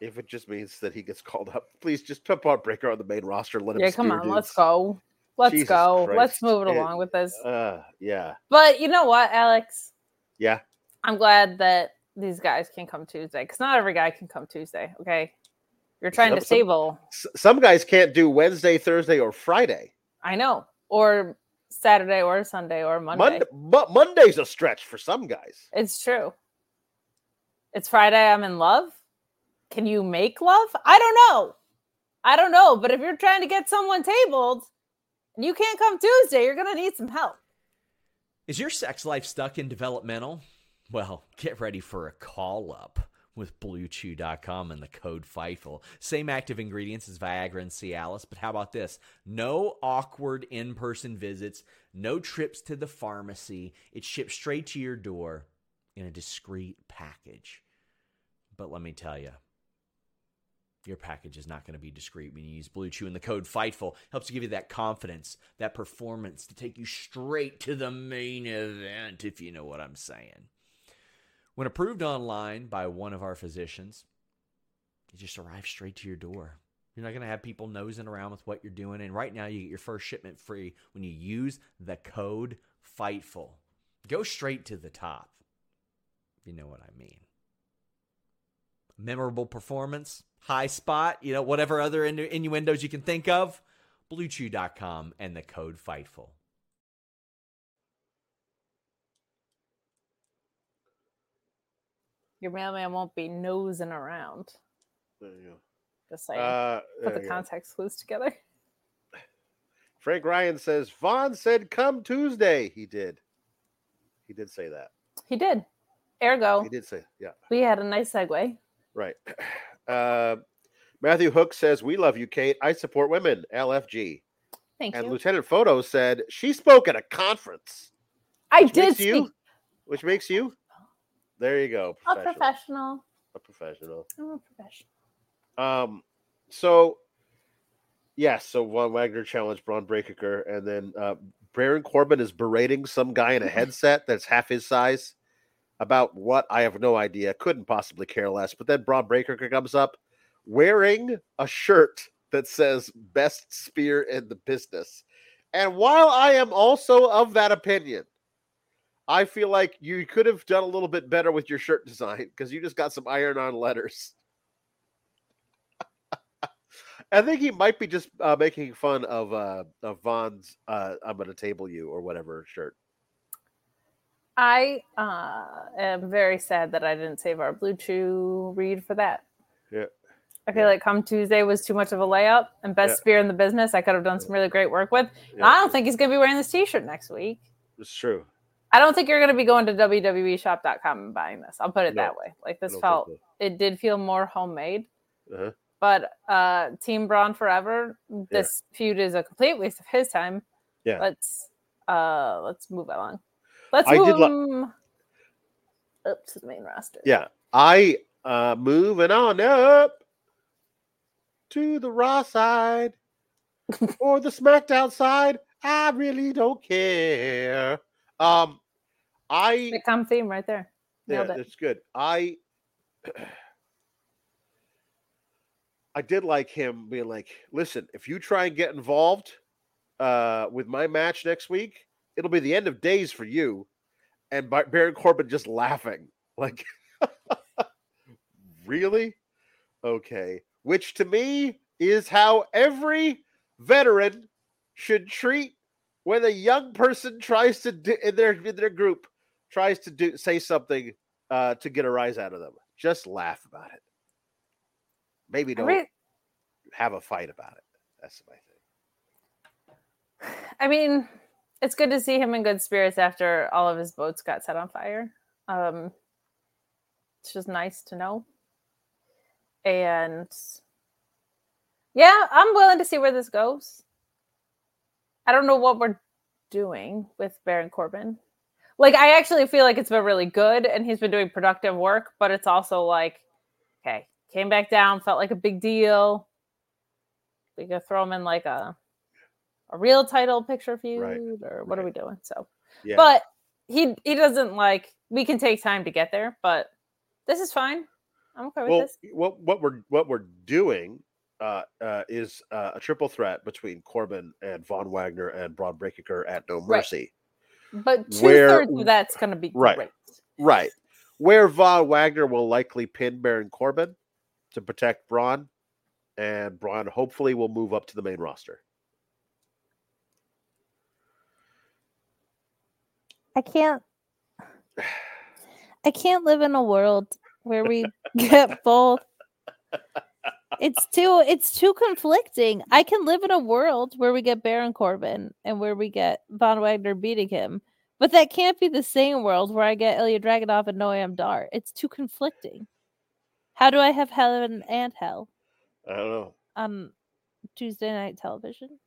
If it just means that he gets called up, please just put Bron Breakker on the main roster. Let him Yeah, come on, let's go. Let's Jesus go. Let's move it It- along with this. Uh, yeah, But you know what, Alex? yeah. I'm glad that these guys can come Tuesday because not every guy can come Tuesday. Okay. You're trying to Some- some- stable. S- some guys can't do Wednesday, Thursday, or Friday. I know. Or Saturday or Sunday or Monday. Monday, Mo- Monday's a stretch for some guys. It's true. It's Friday. I'm in love. Can you make love? I don't know. I don't know. But if you're trying to get someone tabled and you can't come Tuesday, you're going to need some help. Is your sex life stuck in developmental? Well, get ready for a call up. with BlueChew.com and the code FIGHTFUL. Same active ingredients as Viagra and Cialis, but how about this? No awkward in person visits, no trips to the pharmacy. It ships straight to your door in a discreet package. But let me tell you, your package is not going to be discreet when you use Blue Chew and the code FIGHTFUL. Helps to give you that confidence, that performance to take you straight to the main event, if you know what I'm saying. When approved online by one of our physicians, it just arrives straight to your door. You're not going to have people nosing around with what you're doing. And right now, you get your first shipment free when you use the code FIGHTFUL. Go straight to the top. You know what I mean. Memorable performance, high spot, you know, whatever other innu- innuendos you can think of. BlueChew.com and the code FIGHTFUL. Your mailman won't be nosing around. There you Just go. saying. Uh, Put the you go. context clues together. [laughs] Frank Ryan says Von said come Tuesday. He did. He did say that. He did. Ergo, He did say yeah. we had a nice segue. Right. [clears throat] Uh, Matthew Hook says we love you, Kate. I support women. LFG. Thank and you. Lieutenant Photo said she spoke at a conference, I did speak. you, which makes you. There you go. A Professional. professional. A professional. I'm a professional. Um, so yes, so Von Wagner challenged Bron Breakker, and then uh, Baron Corbin is berating some guy in a [laughs] headset that's half his size about what I have no idea. Couldn't possibly care less. But then Bron Breakker comes up wearing a shirt that says "Best Spear in the Business," and while I am also of that opinion. I feel like you could have done a little bit better with your shirt design because you just got some iron on letters. [laughs] I think he might be just uh, making fun of uh, of Von's uh, "I'm going to table you" or whatever shirt. I uh, am very sad that I didn't save our Blue Chew read for that. Yeah. I feel Yeah. like come Tuesday was too much of a layup, and best Yeah. spear in the business. I could have done some really great work with. Yeah. I don't think he's going to be wearing this T-shirt next week. It's true. I don't think you're going to be going to www.shop.com and buying this. I'll put it No, that way. Like this don't felt, so. it did feel more homemade. Uh-huh. But uh Team Bron forever. This feud is a complete waste of his time. Yeah. Let's uh let's move along. Let's I move did li- him up to the main roster. Yeah, I uh moving on up to the Raw side [laughs] or the SmackDown side. I really don't care. Um, I Sitcom theme right there. yeah, Nailed it. it's good. I [clears throat] I did like him being like, listen, if you try and get involved uh with my match next week, it'll be the end of days for you. And Baron Corbin just laughing, [laughs] like, really? Okay. Which to me is how every veteran should treat when a young person tries to do in their in their group tries to do say something uh to get a rise out of them. Just laugh about it. Maybe don't re- have a fight about it. That's my thing. [sighs] I mean, it's good to see him in good spirits after all of his boats got set on fire. Um, it's just nice to know. And yeah, I'm willing to see where this goes. I don't know what we're doing with Baron Corbin. Like, I actually feel like it's been really good and he's been doing productive work, but it's also like, okay, came back down, felt like a big deal. We could throw him in like a a real title picture feud Right, or what are we doing? So, Yeah. but he he doesn't like. We can take time to get there, but this is fine. I'm okay with well, this. what what we're what we're doing uh, uh, is uh, a triple threat between Corbin and Von Wagner and Bron Breakker at No Right. Mercy. But two where- thirds of that's going to be right. great. Right. Where Von Wagner will likely pin Baron Corbin to protect Bron, and Bron hopefully will move up to the main roster. I can't I can't live in a world where we [laughs] get both. It's too it's too conflicting. I can live in a world where we get Baron Corbin and where we get Von Wagner beating him. But that can't be the same world where I get Ilja Dragunov and Noam Dar. It's too conflicting. How do I have heaven and hell I don't know. on Tuesday night television?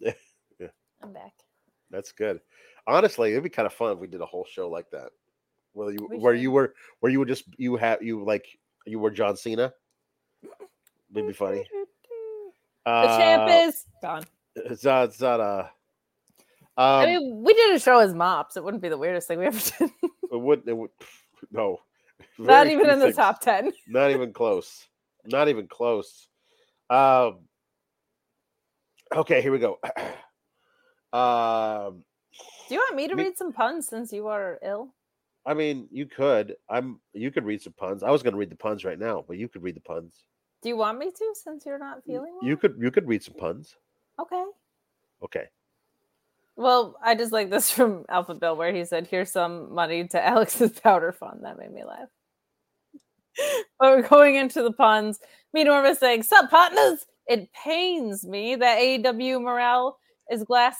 [laughs] Yeah. I'm back. That's good. Honestly, it'd be kind of fun if we did a whole show like that. Where you We where should. you were where you would just you have you like you were John Cena. It'd be funny. [laughs] The Uh, champ is gone. It's not. It's not. Uh, I um, mean, we did a show as mops. It wouldn't be the weirdest thing we ever did. [laughs] it wouldn't. It would. No. [laughs] Not even in the top 10. Not even close. Not even close. Um. Okay, here we go. [clears throat] um. Do you want me to Me- read some puns since you are ill? I mean, you could. I'm. You could read some puns. I was going to read the puns right now, but you could read the puns. Do you want me to since you're not feeling well? You could. You could read some puns. Okay. Okay. Well, I just like this [laughs] from Alpha Bill where he said, Here's some money to [laughs] Alex's powder fund. That made me laugh. but [laughs] we're oh, going into the puns. Me Norma saying, Sup, partners? It pains me that AEW morale is glass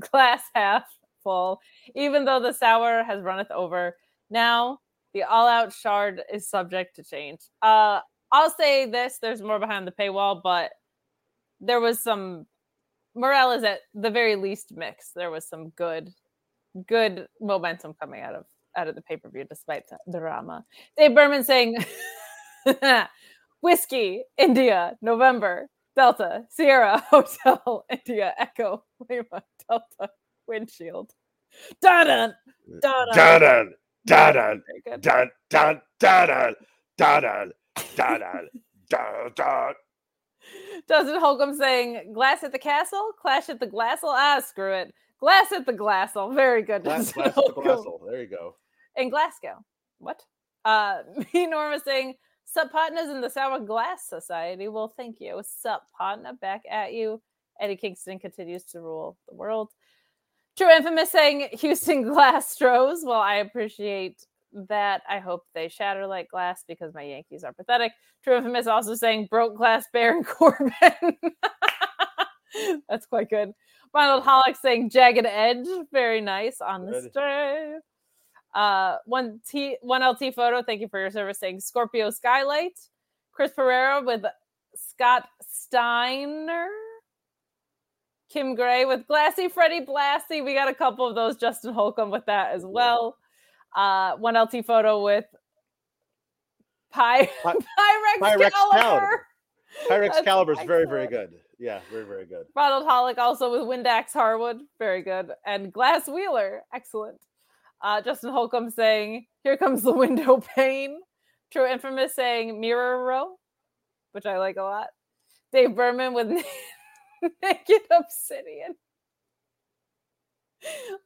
[laughs] glass half full, even though the sour has runneth over. Now the all-out shard is subject to change. Uh I'll say this, there's more behind the paywall, but there was some morale is at the very least mixed. There was some good, good momentum coming out of out of the pay per view despite the drama. Dave Berman saying, [laughs] "Whiskey, India, November, Delta, Sierra, [laughs] Hotel, India, Echo, Lima, Delta, Windshield." Dun dun dun. Dun dun dun dun Very good. dun dun dun dun dun dun dun. Dustin Holcomb saying, "Glass at the castle, clash at the glassel." Ah, screw it. Glass at the glassel. Very good. Glass, Dustin glass, Holcomb. glassel. There you go. in Glasgow. What? Uh, me [laughs] Norma saying, "Sup partners in the Sour Glass Society." Well, thank you. Sup partner, back at you. Eddie Kingston continues to rule the world. True Infamous saying [laughs] Houston Glass Stros. Well, I appreciate that. I hope they shatter like glass because my Yankees are pathetic. True Infamous also saying broke glass Baron [laughs] Corbin. [laughs] That's quite good. Ronald Hollick saying jagged edge. Very nice on the stray. Uh, one T one LT photo. Thank you for your service. Saying Scorpio Skylight. Chris Pereira with Scott Steiner. Kim Gray with Glassy Freddie Blassie. We got a couple of those. Justin Holcomb with that as well. Uh, one LT photo with Py- Py- [laughs] Pyrex, Pyrex Caliber. Caliber. Pyrex Caliber is very, very good. Yeah, very, very good. Ronald Hollick also with Windax Harwood, very good, and Glass Wheeler, excellent. Uh, Justin Holcomb saying, "Here comes the window [laughs] pane." True Infamous saying "Mirror Row," which I like a lot. Dave Berman with [laughs] [laughs] Naked Obsidian.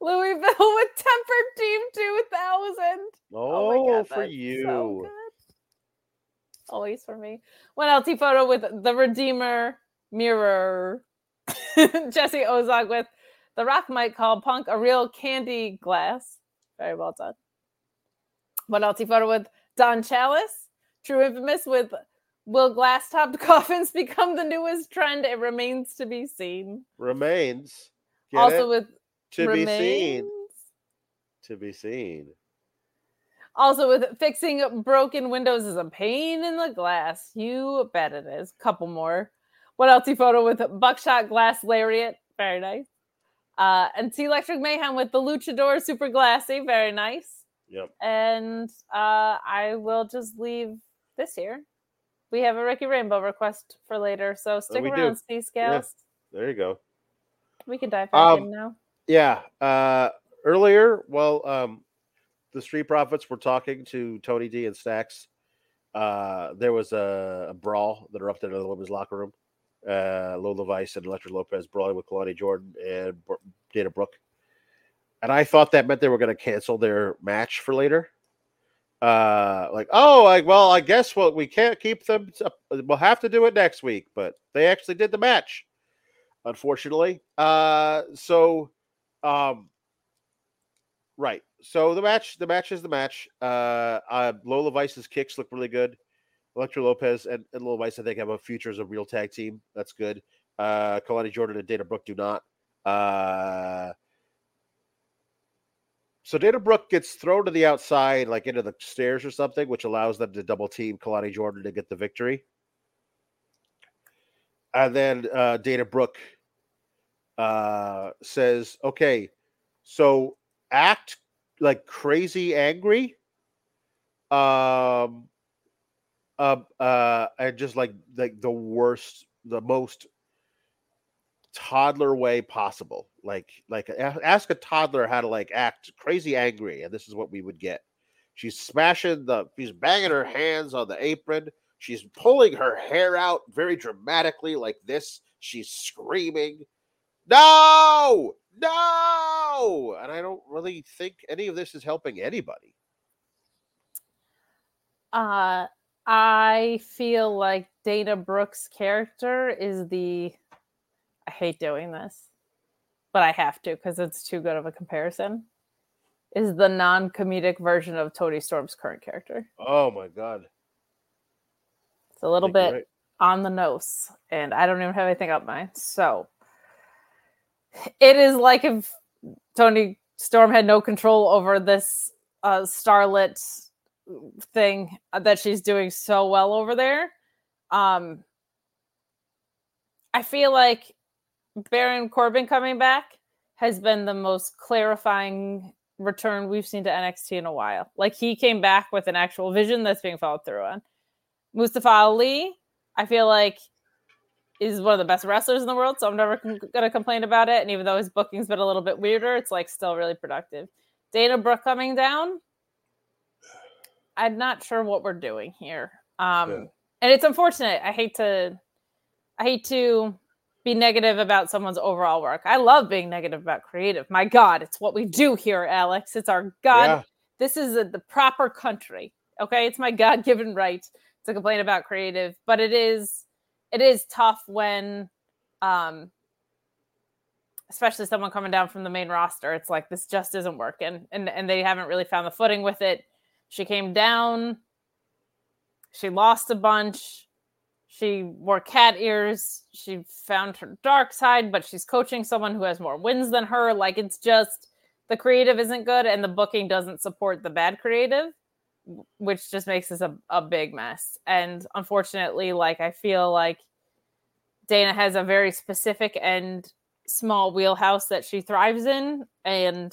Louisville with Tempered Team 2000. Oh, my oh, God, for you. so. Always for me. One LT photo with the Redeemer mirror. [laughs] Jesse Ozog with the Rock might call Punk a real candy glass. Very well done. One LT photo with Don Chalice. True Infamous with Will glass topped [laughs] coffins become the newest trend? It remains to be seen. Remains. Get also it? with to be seen. To be seen. Also, with fixing broken windows is a pain in the glass. You bet it is. Couple more. What else? You photo with buckshot glass lariat. Very nice. Uh, and T Electric Mayhem with the Luchador Super Glassy. Very nice. Yep. And uh, I will just leave this here. We have a Ricky Rainbow request for later, so stick we around, C Scales. There you go. We can dive back Um, in now. Yeah. Uh earlier, well, um the Street Profits were talking to Tony D and Stacks. Uh there was a, a brawl that erupted in the women's locker room. Uh Lola Vice and Elektra Lopez brawling with Kelani Jordan and Dana Brooke. And I thought that meant they were going to cancel their match for later. Uh like, oh, like well, I guess well we can't keep them we'll have to do it next week, but they actually did the match. Unfortunately. Uh so um, right. So the match, the match is the match. Uh, uh Lola Vice's kicks look really good. Elektra Lopez and, and Lola Vice, I think, have a future as a real tag team. That's good. Uh, Kelani Jordan and Dana Brooke do not. Uh, So Dana Brooke gets thrown to the outside, like into the stairs or something, which allows them to double team Kelani Jordan to get the victory. And then uh, Dana Brooke uh, says, "Okay, so act like crazy angry, um, uh, uh, and just like like the worst, the most toddler way possible. Like like ask a toddler how to like act crazy angry, and this is what we would get. She's smashing the she's banging her hands on the apron. She's pulling her hair out very dramatically, like this. She's screaming, No, no. And I don't really think any of this is helping anybody. Uh, I feel like Dana Brooks' character is the. I hate doing this, but I have to because it's too good of a comparison. Is the non-comedic version of Toni Storm's current character? Oh my god. It's a little I think you're bit right. on the nose, and I don't even have anything up mine. So it is like if Toni Storm had no control over this uh, starlet thing that she's doing so well over there. Um, I feel like Baron Corbin coming back has been the most clarifying return we've seen to NXT in a while. Like he came back with an actual vision that's being followed through on. Mustafa Ali, I feel like is one of the best wrestlers in the world, so I'm never con- gonna complain about it. And even though his booking's been a little bit weirder, it's like still really productive. Dana Brooke coming down, I'm not sure what we're doing here. Um, Yeah. and it's unfortunate. I hate to, I hate to be negative about someone's overall work. I love being negative about creative. My God, it's what we do here, Alex. It's our God. Yeah. This is a, the proper country. Okay, it's my God-given right to complain about creative, but it is, it is tough when, um, especially someone coming down from the main roster. It's like this just isn't working, and and they haven't really found the footing with it. She came down. She lost a bunch. She wore cat ears. She found her dark side, but she's coaching someone who has more wins than her. Like it's just the creative isn't good and the booking doesn't support the bad creative, which just makes this a, a big mess. And unfortunately, like I feel like Dana has a very specific and small wheelhouse that she thrives in. And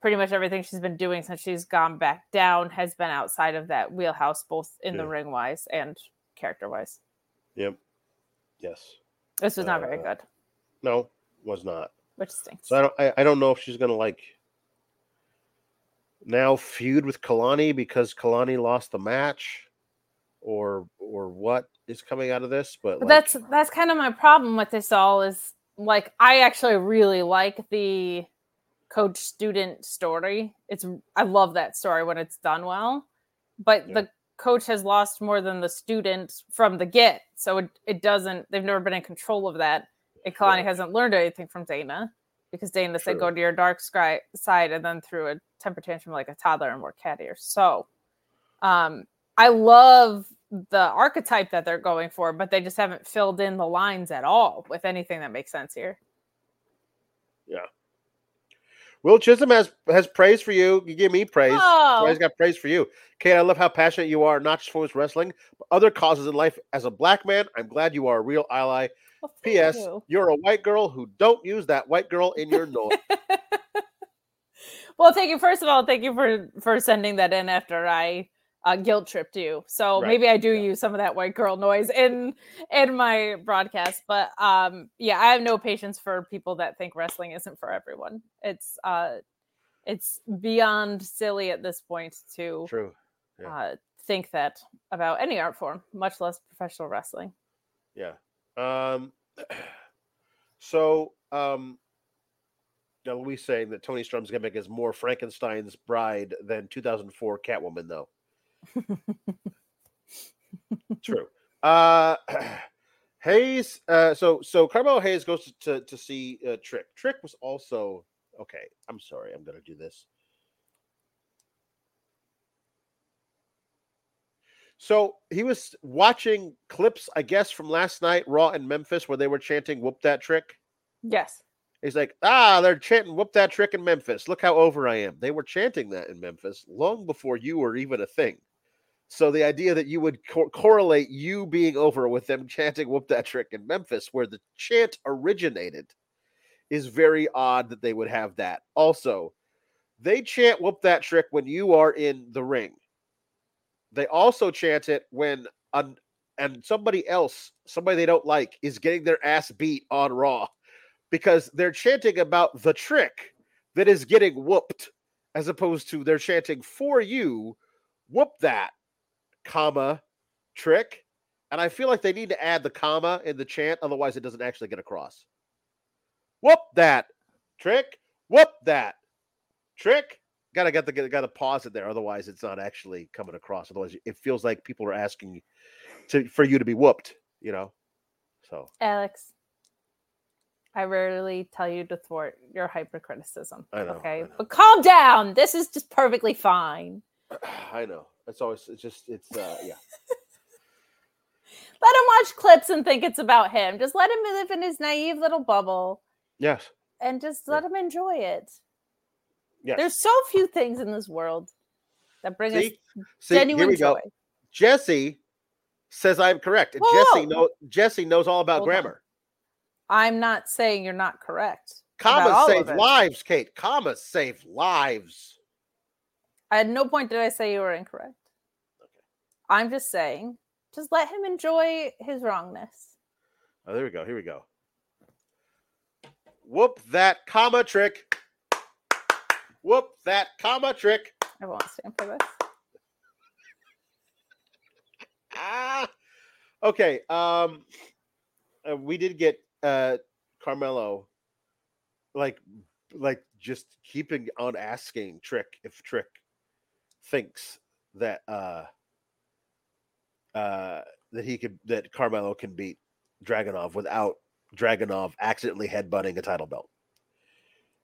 pretty much everything she's been doing since she's gone back down has been outside of that wheelhouse, both in the ring wise and character wise. Yep. Yes. This was not very Uh, good, No, was not. which stinks. So I don't I, I don't know if she's gonna like now feud with Kelani because Kelani lost the match or or what is coming out of this, but, But like, that's that's kind of my problem with this all is like I actually really like the coach student story. It's I love that story when it's done well. But Yeah. the coach has lost more than the student from the get. So it, it doesn't they've never been in control of that. And Kelani Right. hasn't learned anything from Dana because Dana said go to your dark sky side and then threw a temper tantrum like a toddler and wore cat ears. So um I love the archetype that they're going for, but they just haven't filled in the lines at all with anything that makes sense here. Will Chisholm has has praise for you. You give me praise. Oh. So he's got praise for you. Kate, I love how passionate you are, not just for his wrestling, but other causes in life. As a black man, I'm glad you are a real ally. Well, P.S. you. You're a white girl who don't use that white girl in your noise. [laughs] well, thank you. First of all, thank you for for sending that in after I uh, guilt tripped you. So Right, maybe I do yeah. use some of that white girl noise in in my broadcast. But um, yeah, I have no patience for people that think wrestling isn't for everyone. It's uh, it's beyond silly at this point to True. Yeah. uh, think that about any art form, much less professional wrestling. Yeah. Um [clears throat] so um now Louise saying that Toni Storm's gimmick is more Frankenstein's bride than 2004 Catwoman, though. True. Uh [clears throat] Hayes, uh so so Carmelo Hayes goes to to, to see uh, Trick. Trick was also okay. I'm sorry, I'm gonna do this. So he was watching clips, I guess, from last night, Raw in Memphis, where they were chanting "Whoop that trick," Yes. He's like, ah, they're chanting, whoop that trick in Memphis. Look how over I am. They were chanting that in Memphis long before you were even a thing. So the idea that you would co- correlate you being over with them chanting whoop that trick in Memphis, where the chant originated, is very odd that they would have that. Also, they chant whoop that trick when you are in the ring. They also chant it when an, and somebody else, somebody they don't like, is getting their ass beat on Raw because they're chanting about the trick that is getting whooped, as opposed to they're chanting for you, whoop that, comma, trick. And I feel like they need to add the comma in the chant, otherwise it doesn't actually get across. Whoop that trick, whoop that trick. Gotta get the gotta pause it there, otherwise it's not actually coming across. Otherwise, it feels like people are asking to for you to be whooped, you know. So Alex, I rarely tell you to thwart your hypercriticism. I know, Okay. I know. But calm down. This is just perfectly fine. [clears throat] I know. It's always it's just it's uh yeah. [laughs] Let him watch clips and think it's about him. Just let him live in his naive little bubble Yes. and just Yeah. let him enjoy it. Yes. There's so few things in this world that bring us See? See, here genuine we go. joy. Jesse says I'm correct. Whoa, Jesse whoa. know Jesse knows all about Hold on. grammar. I'm not saying you're not correct. Commas save lives, Kate. Commas save lives. At no point did I say you were incorrect. Okay. I'm just saying, just let him enjoy his wrongness. Oh, there we go. Here we go. Whoop that comma trick. Whoop that comma trick. I won't stand for this. Ah. Okay. Um uh, we did get uh Carmelo like like just keeping on asking Trick if Trick thinks that uh uh that he could that Carmelo can beat Dragunov without Dragunov accidentally headbutting a title belt.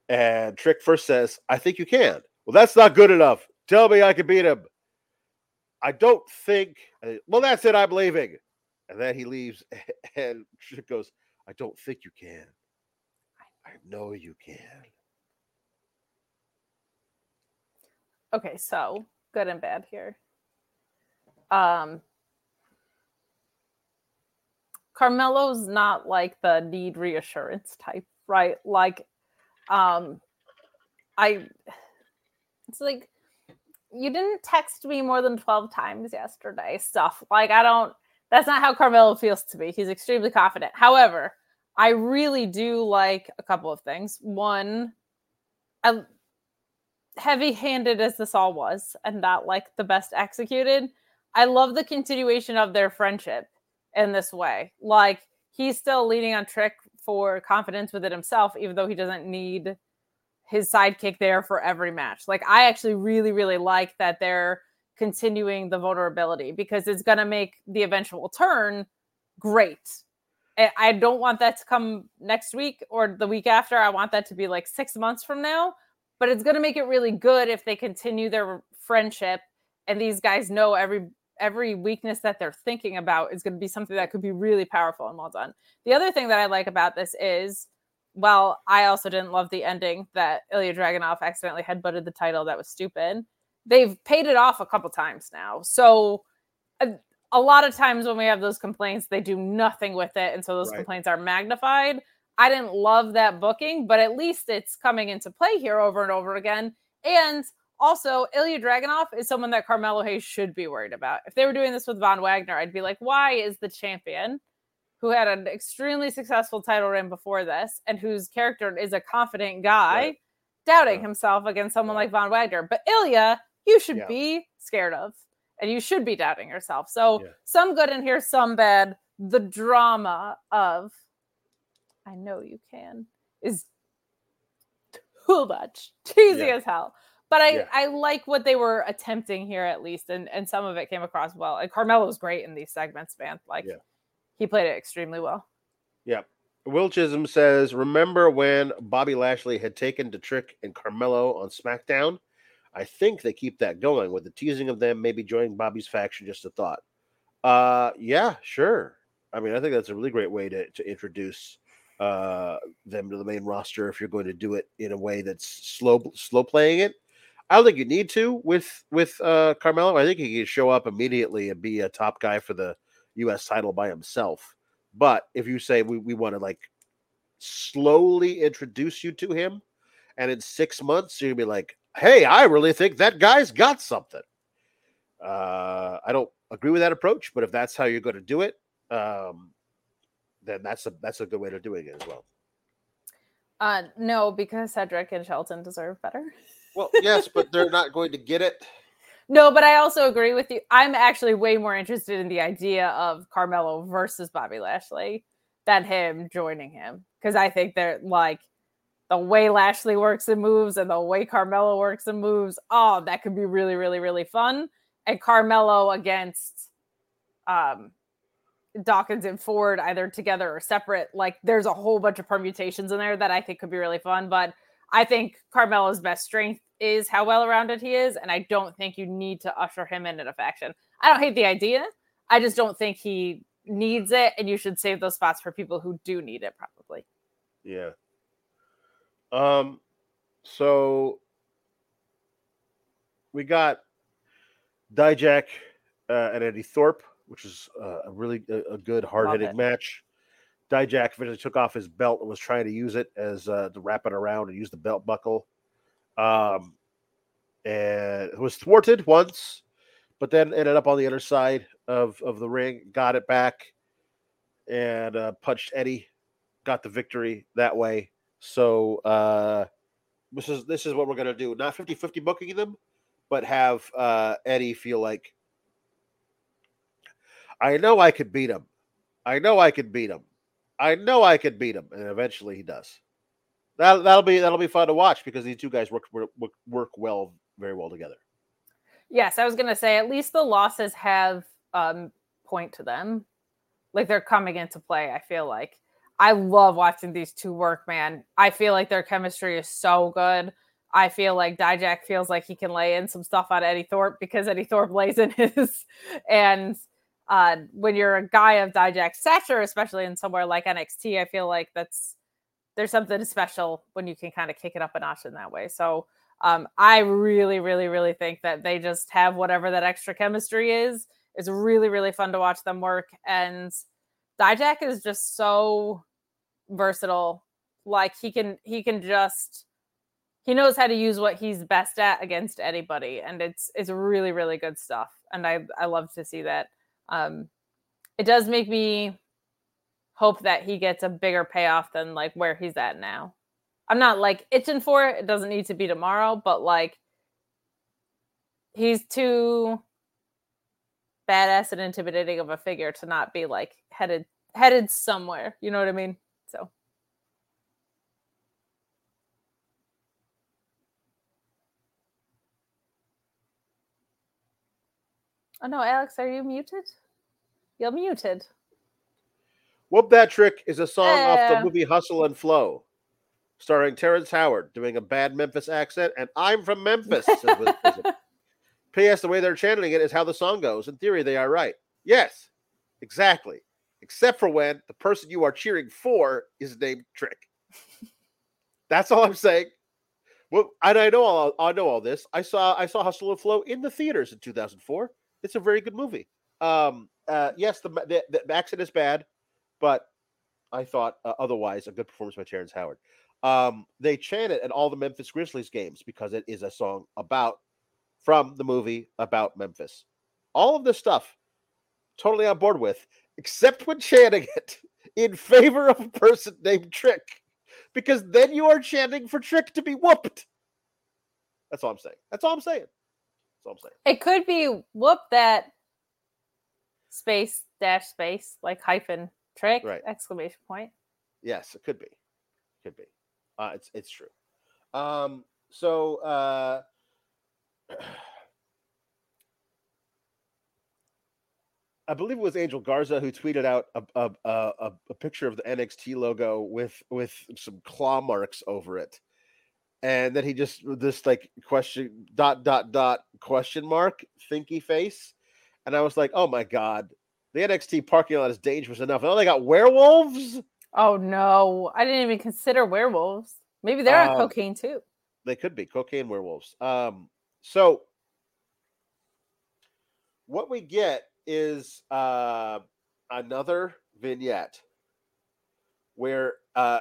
And Trick first says, I think you can. Well, that's not good enough. Tell me I can beat him. I don't think. Well, that's it. I'm leaving. And then he leaves, [laughs] and Trick goes, I don't think you can. I know you can. Okay, so good and bad here. Um Carmelo's not like the need reassurance type, right? Like um I it's like you didn't text me more than 12 times yesterday stuff. Like I don't that's not how Carmelo feels to me. He's extremely confident. However, I really do like a couple of things. One, I heavy handed as this all was and not like the best executed, I love the continuation of their friendship in this way. Like he's still leaning on Trick for confidence within himself, even though he doesn't need his sidekick there for every match. Like I actually really, really like that they're continuing the vulnerability because it's gonna make the eventual turn great. I don't want that to come next week or the week after. I want that to be like six months from now but it's going to make it really good if they continue their friendship and these guys know every every weakness that they're thinking about is going to be something that could be really powerful and well done. The other thing that I like about this is well, I also didn't love the ending that Ilja Dragunov accidentally headbutted the title. That was stupid. They've paid it off a couple times now. So a, a lot of times when we have those complaints, they do nothing with it. And so those Right. complaints are magnified. I didn't love that booking, but at least it's coming into play here over and over again. And also, Ilja Dragunov is someone that Carmelo Hayes should be worried about. If they were doing this with Von Wagner, I'd be like, why is the champion who had an extremely successful title reign before this and whose character is a confident guy Right. doubting Yeah. himself against someone Right. like Von Wagner? But Ilja, you should Yeah. be scared of and you should be doubting yourself. So, Yeah. some good in here, some bad. The drama of I know you can is too much, [laughs] cheesy Yeah. as hell. But I, Yeah. I like what they were attempting here at least, and, and some of it came across well. And Carmelo's great in these segments, man. Like Yeah. he played it extremely well. Yep. Will Chisholm says, Remember when Bobby Lashley had taken to Trick and Carmelo on SmackDown? I think they keep that going with the teasing of them maybe joining Bobby's faction. Just a thought. Uh, yeah, sure. I mean, I think that's a really great way to, to introduce uh, them to the main roster if you're going to do it in a way that's slow slow playing it. I don't think you need to with with uh, Carmelo. I think he can show up immediately and be a top guy for the U.S. title by himself. But if you say we, we want to like slowly introduce you to him, and in six months gonna be like, "Hey, I really think that guy's got something." Uh, I don't agree with that approach, but if that's how you're going to do it, um, then that's a that's a good way to doing it as well. Uh, no, because Cedric and Shelton deserve better. Well, yes, but they're not going to get it. [laughs] No, but I also agree with you. I'm actually way more interested in the idea of Carmelo versus Bobby Lashley than him joining him because I think they're like the way Lashley works and moves and the way Carmelo works and moves. Oh, that could be really, really, really fun. And Carmelo against um Dawkins and Ford either together or separate. Like there's a whole bunch of permutations in there that I think could be really fun. But I think Carmelo's best strength is how well rounded he is. And I don't think you need to usher him into a faction. I don't hate the idea. I just don't think he needs it. And you should save those spots for people who do need it, probably. Yeah. Um, so we got Dijak uh, and Eddy Thorpe, which is uh, a really a, a good hard hitting match. Dijak eventually took off his belt and was trying to use it as uh, to wrap it around and use the belt buckle. Um, and it was thwarted once, but then ended up on the other side of of the ring, got it back, and uh, punched Eddy, got the victory that way. So uh, this is this is what we're gonna do. Not 50-50 booking them, but have uh, Eddy feel like I know I could beat him. I know I could beat him. I know I could beat him, and eventually he does. That that'll be that'll be fun to watch because these two guys work work, work well, very well together. Yes, I was gonna say at least the losses have um point to them. Like they're coming into play, I feel like. I love watching these two work, man. I feel like their chemistry is so good. I feel like Dijak feels like he can lay in some stuff on Eddy Thorpe because Eddy Thorpe lays in [laughs] his. And uh, when you're a guy of Dijak's stature, especially in somewhere like NXT, I feel like that's there's something special when you can kind of kick it up a notch in that way. So um, I really, really, really think that they just have whatever that extra chemistry is. It's really, really fun to watch them work. And Dijak is just so versatile. Like he can he can just he knows how to use what he's best at against anybody. And it's it's really, really good stuff. And I I love to see that. Um it does make me hope that he gets a bigger payoff than like where he's at now. I'm not like itching for it. It doesn't need to be tomorrow, but like he's too badass and intimidating of a figure to not be like headed headed somewhere. You know what I mean? So Oh no, Alex, are you muted? You're muted. Whoop That Trick is a song off the eh. movie Hustle and Flow, starring Terrence Howard doing a bad Memphis accent, and I'm from Memphis. says Wiz Prism. P.S. The way they're channeling it is how the song goes. In theory, they are right. Yes, exactly. Except for when the person you are cheering for is named Trick. [laughs] That's all I'm saying. Well, and I know all I know all this. I saw I saw Hustle and Flow in the theaters in 2004. It's a very good movie. Um, uh, yes, the, the the accent is bad, but I thought uh, otherwise a good performance by Terrence Howard. Um, they chant it at all the Memphis Grizzlies games because it is a song about from the movie about Memphis. All of this stuff, totally on board with, except when chanting it in favor of a person named Trick, because then you are chanting for Trick to be whooped. That's all I'm saying. That's all I'm saying. That's all I'm saying. It could be whoop that space dash space like hyphen trick Right. exclamation point. Yes, it could be. Could be. Uh, it's it's true. Um, so uh, [clears throat] I believe it was Angel Garza who tweeted out a, a, a, a- a picture of the NXT logo with with some claw marks over it, and then he just this like question dot dot dot question mark thinky face, and I was like, oh my god, the NXT parking lot is dangerous enough. Oh, they got werewolves. Oh no, I didn't even consider werewolves. Maybe they're on Um, cocaine too. They could be cocaine werewolves. Um, so what we get is uh, another vignette where uh,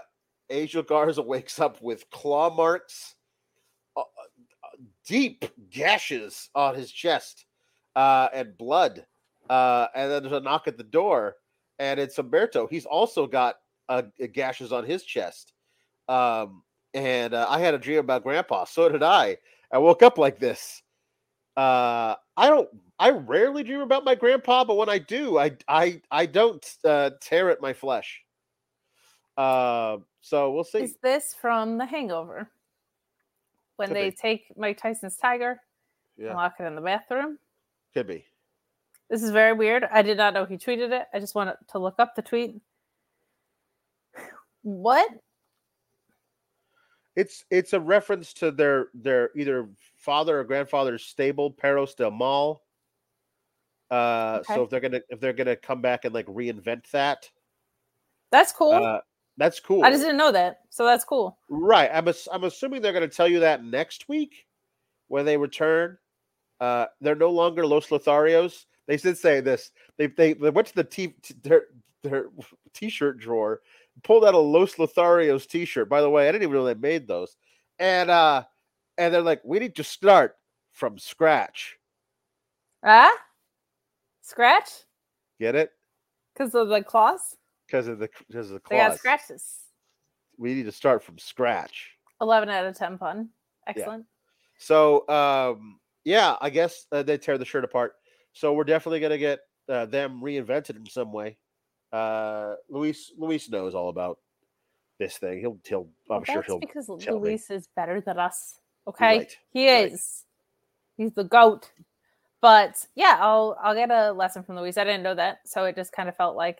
Angel Garza wakes up with claw marks, uh, uh, deep gashes on his chest, uh, and blood. Uh, and then there's a knock at the door, and it's Humberto. He's also got uh, gashes on his chest. Um, and uh, I had a dream about Grandpa. So did I. I woke up like this. I don't. I rarely dream about my grandpa, but when I do, I I I don't tear at my flesh. Uh, so we'll see. Is this from The Hangover? When Could they be. take Mike Tyson's tiger and lock it in the bathroom. could be. This is very weird. I did not know he tweeted it. I just wanted to look up the tweet. What? It's it's a reference to their their either father or grandfather's stable, Perros del Mal. Uh, so if they're gonna if they're gonna come back and like reinvent that, That's cool. uh, that's cool. I just didn't know that. So that's cool. Right. I'm ass- I'm assuming they're going to tell you that next week when they return. Uh, they're no longer Los Lotharios. They did say this. They they, they went to the t- t- their their t-shirt drawer, pulled out a Los Lotharios t-shirt. By the way, I didn't even know they made those. And uh and they're like, we need to start from scratch. Ah? Scratch? Get it? Because of the claws? Because of the because of the They got scratches. We need to start from scratch. 11 out of 10 pun. Excellent. So um, yeah, I guess uh, they tear the shirt apart. So we're definitely gonna get uh, them reinvented in some way. Uh, Luis Luis knows all about this thing. He'll he'll I'm Well, sure he'll because me. Luis is better than us. Okay, Right, he right. is. He's the goat. But yeah, I'll I'll get a lesson from Luis. I didn't know that, so it just kind of felt like,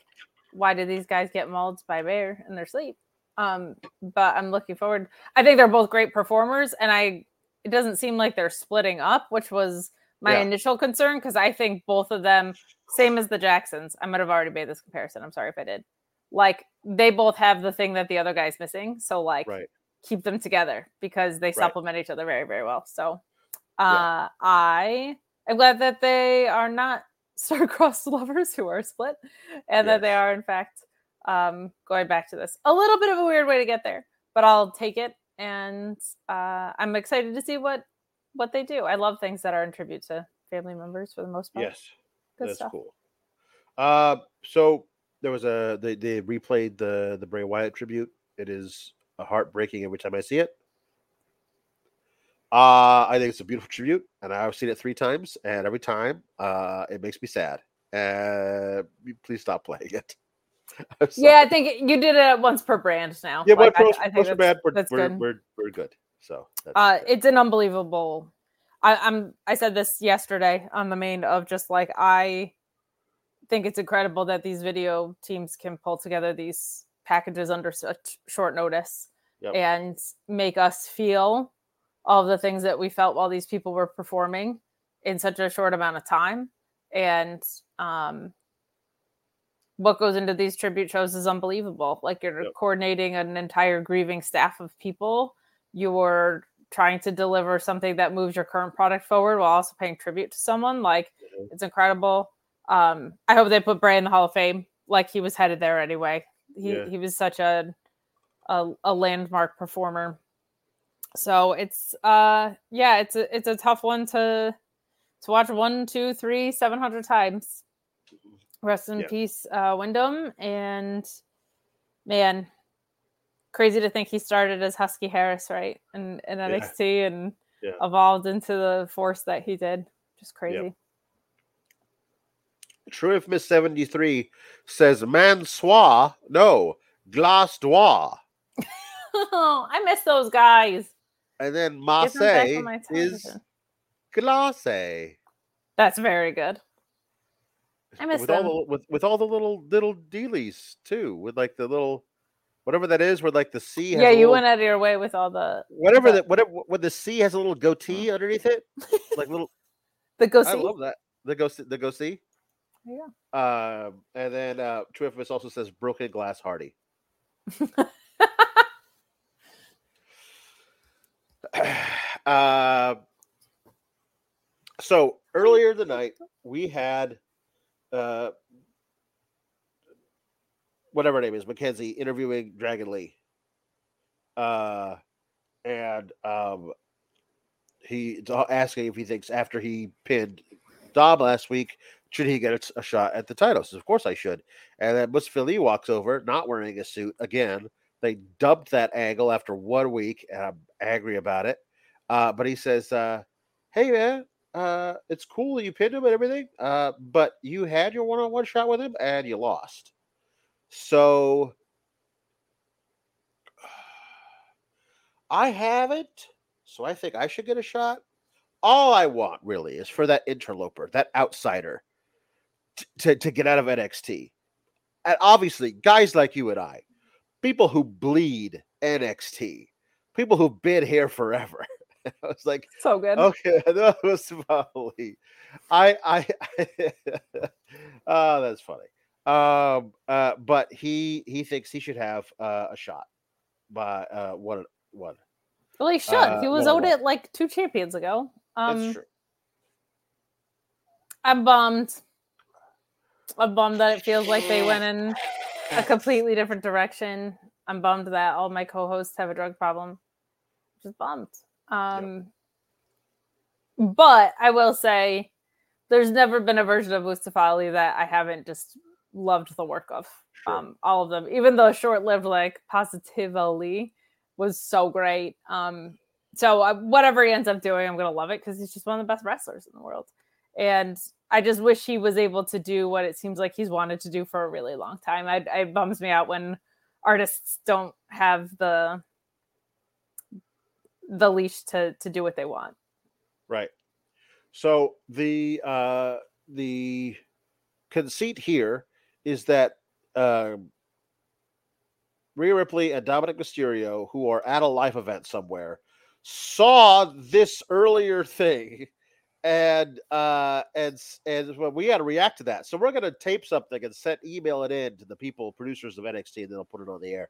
why did these guys get mauled by a bear in their sleep? Um, but I'm looking forward. I think they're both great performers, and I it doesn't seem like they're splitting up, which was my Yeah. initial concern because I think both of them, same as the Jacksons. I might have already made this comparison. I'm sorry if I did. Like they both have the thing that the other guy's missing. So like Right. keep them together because they Right. supplement each other very, very well. So Yeah. uh I am glad that they are not star-crossed [laughs] lovers who are split and that they are in fact um going back to this. A little bit of a weird way to get there, but I'll take it and uh I'm excited to see what what they do. I love things that are in tribute to family members for the most part. Yes, Good that's stuff. cool. Uh, so there was a they, they replayed the the Bray Wyatt tribute. It is a heartbreaking every time I see it. Uh, I think it's a beautiful tribute, and I've seen it three times, and every time, uh, it makes me sad. Uh, please stop playing it. [laughs] Yeah, I think you did it once per brand now. yeah, Like, but I- I think that's- bad. We're, that's we're, good. we're, we're good. So that's, uh it's an unbelievable I, i'm i said this yesterday on the main of just like i think it's incredible that these video teams can pull together these packages under such short notice Yep. and make us feel all of the things that we felt while these people were performing in such a short amount of time. And um what goes into these tribute shows is unbelievable. Like you're Yep. coordinating an entire grieving staff of people. You're trying to deliver something that moves your current product forward while also paying tribute to someone. Like Mhm. it's incredible. Um i hope they put bray in the hall of fame like he was headed there anyway. He, Yeah. he was such a, a a landmark performer so it's uh yeah it's a it's a tough one to to watch one two three seven hundred times rest in Yeah. peace uh windham and man crazy to think he started as husky harris right in, in Yeah. nxt and Yeah. evolved into the force that he did just crazy True Infamous 73 says Mansois, no, Glace d'Oie. [laughs] i miss those guys And then Marseille is. Glace. that's very good I miss with all them. the with, with all the little little dealies too, with like the little whatever that is, where like the sea. has yeah you little, went out of your way with all the whatever the- that whatever when the sea has a little goatee underneath it, like little. [laughs] the go I love that the go the go see. yeah Um, and then uh, True Infamous also says broken glass Hardy. [laughs] [sighs] uh, so earlier tonight we had uh, whatever her name is, Mackenzie, interviewing Dragon Lee. Uh, and um, he asking if he thinks after he pinned Dom last week, should he get a, a shot at the title? Says, of course I should. And then Mustafa Ali walks over, not wearing a suit again. They dubbed that angle after one week, and I'm angry about it. Uh, but he says, uh, "Hey man, uh, it's cool that you pinned him and everything, uh, but you had your one-on-one shot with him and you lost. So [sighs] I haven't, so I think I should get a shot. All I want really is for that interloper, that outsider, to to get out of NXT. And obviously, guys like you and I, people who bleed NXT, people who've been here forever. [laughs] I was like, so good. Okay, [laughs] that was probably. I I. oh, [laughs] that's funny. Um, uh, but he he thinks he should have uh, a shot by uh one one. Well, he should. Uh, he was one owed on it like two champions ago. That's Um, true. I'm bummed. I'm bummed that it feels like they went in a completely different direction. I'm bummed that all my co-hosts have a drug problem. Just bummed. Um, but I will say, there's never been a version of Mustafa Ali that I haven't just loved the work of. Sure. Um, all of them, even though short-lived, like Positively was so great. Um, so uh, whatever he ends up doing, I'm gonna love it because he's just one of the best wrestlers in the world. And I just wish he was able to do what it seems like he's wanted to do for a really long time. I, it bums me out when artists don't have the the leash to to do what they want. Right. So the uh the conceit here is that um Rhea Ripley and Dominic Mysterio, who are at a life event somewhere, saw this earlier thing, and uh, and and well, we got to react to that. So we're gonna tape something and set email it in to the people producers of NXT, and then they'll put it on the air,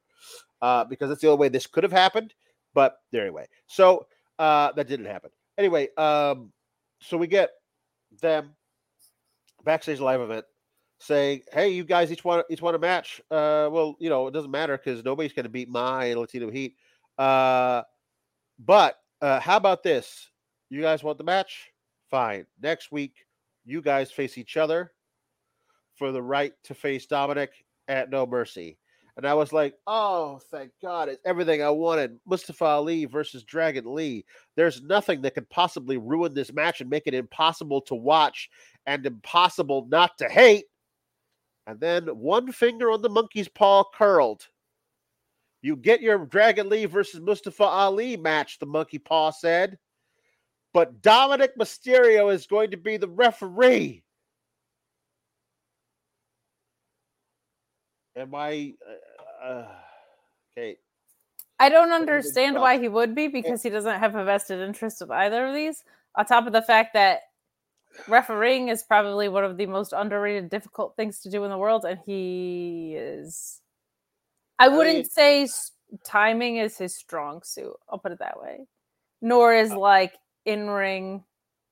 uh, because that's the only way this could have happened. But anyway, so uh, that didn't happen. Anyway, um, so we get them backstage live event saying, "Hey, you guys each want each want a match." Uh, well, you know, it doesn't matter because nobody's going to beat my Latino Heat. Uh, but uh, how about this? You guys want the match? Fine. Next week, you guys face each other for the right to face Dominic at No Mercy. And I was like, oh, thank God. It's everything I wanted. Mustafa Ali versus Dragon Lee. There's nothing that could possibly ruin this match and make it impossible to watch and impossible not to hate. And then one finger on the monkey's paw curled. You get your Dragon Lee versus Mustafa Ali match, the monkey paw said. But Dominic Mysterio is going to be the referee. Am I. Uh, uh, okay. I don't understand why he would be because he doesn't have a vested interest of either of these. On top of the fact that refereeing is probably one of the most underrated, difficult things to do in the world, and he is. I wouldn't mean- say timing is his strong suit. I'll put it that way. Nor is like in ring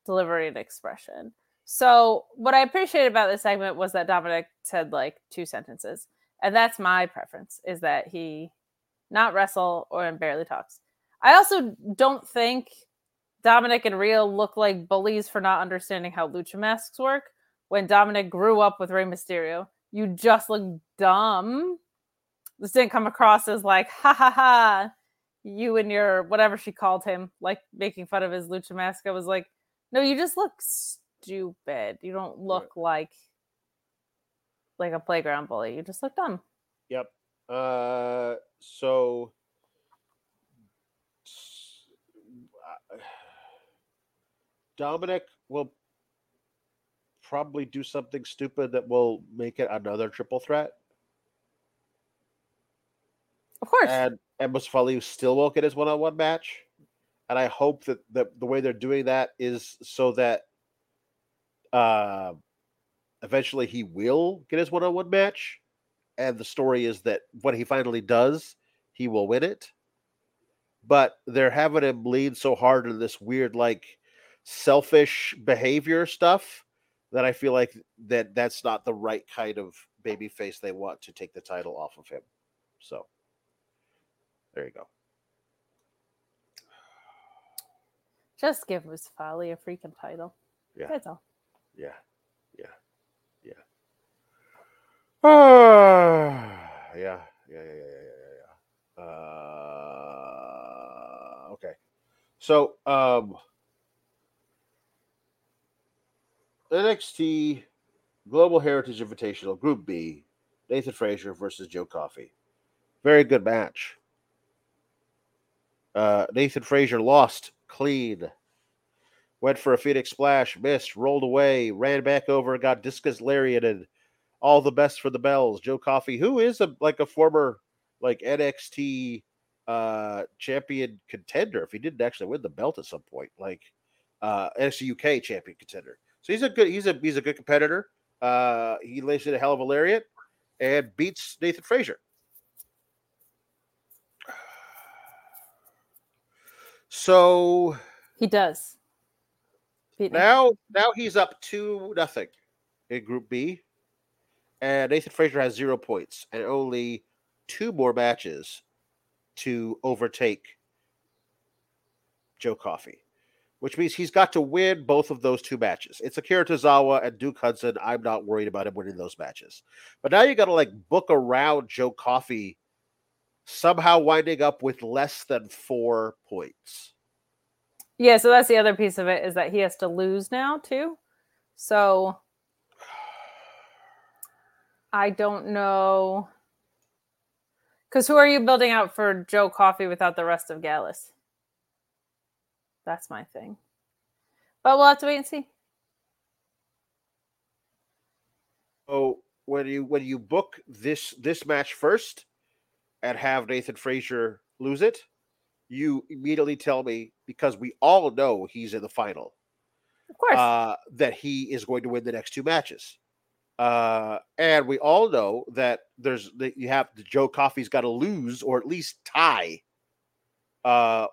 delivery and expression. So what I appreciated about this segment was that Dominic said like two sentences, and that's my preference. Is that he not wrestle or barely talks. I also don't think Dominic and Rhea look like bullies for not understanding how lucha masks work. When Dominic grew up with Rey Mysterio, you just look dumb. This didn't come across as like, ha ha ha, you and your whatever she called him, like making fun of his lucha mask. I was like, no, you just look stupid. You don't look like like a playground bully. You just look dumb. Yep. Uh, so uh, [sighs] Dominic will probably do something stupid that will make it another triple threat, Of course. and and Mustafa Ali still won't get his one-on-one match. And I hope that the, the way they're doing that is so that uh, eventually he will get his one-on-one match, and the story is that when he finally does, he will win it. But they're having him lean so hard in this weird, like selfish behavior stuff that I feel like that that's not the right kind of baby face they want to take the title off of him. So there you go. Just give Miss Folly a freaking title. Yeah. That's all. Yeah. Yeah. Yeah. Ah, [sighs] yeah. Yeah. Yeah. Yeah. Yeah. Yeah. yeah. Uh, okay. So, um, NXT Global Heritage Invitational Group B, Nathan Frazer versus Joe Coffey. Very good match. Uh, Nathan Frazer lost clean. Went for a Phoenix splash, missed, rolled away, ran back over, got discus lariated. All the best for the bells. Joe Coffey, who is a like a former like NXT uh champion contender, if he didn't actually win the belt at some point, like uh NXT UK champion contender. So he's a good he's a he's a good competitor. Uh he lays in a hell of a lariat and beats Nathan Frazer. So He does. Beat him. now now he's up two nothing in Group B, and Nathan Frazer has zero points and only two more matches to overtake Joe Coffey, which means he's got to win both of those two matches. It's Akira Tozawa and Duke Hudson. I'm not worried about him winning those matches, but now you got to like book around Joe Coffey somehow winding up with less than four points. Yeah, so that's the other piece of it is that he has to lose now too. So I don't know. Because who are you building out for Joe Coffey without the rest of Gallus? That's my thing. But we'll have to wait and see. Oh, when you when you book this this match first and have Nathan Frazer lose it, you immediately tell me because we all know he's in the final Of course. uh, that he is going to win the next two matches. Uh, and we all know that there's that you have the Joe Coffey's got to lose or at least tie. Uh,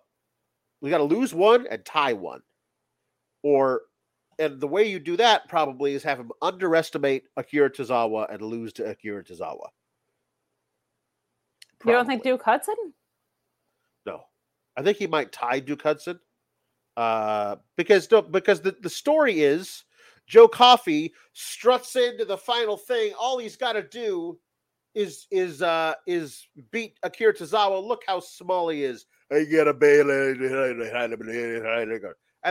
we got to lose one and tie one, or and the way you do that probably is have him underestimate Akira Tozawa and lose to Akira Tozawa. You don't think Duke Hudson? No, I think he might tie Duke Hudson. Uh, because no, because the, the story is Joe Coffey struts into the final thing. All he's got to do is is uh is beat Akira Tozawa. Look how small he is. I get a bail, and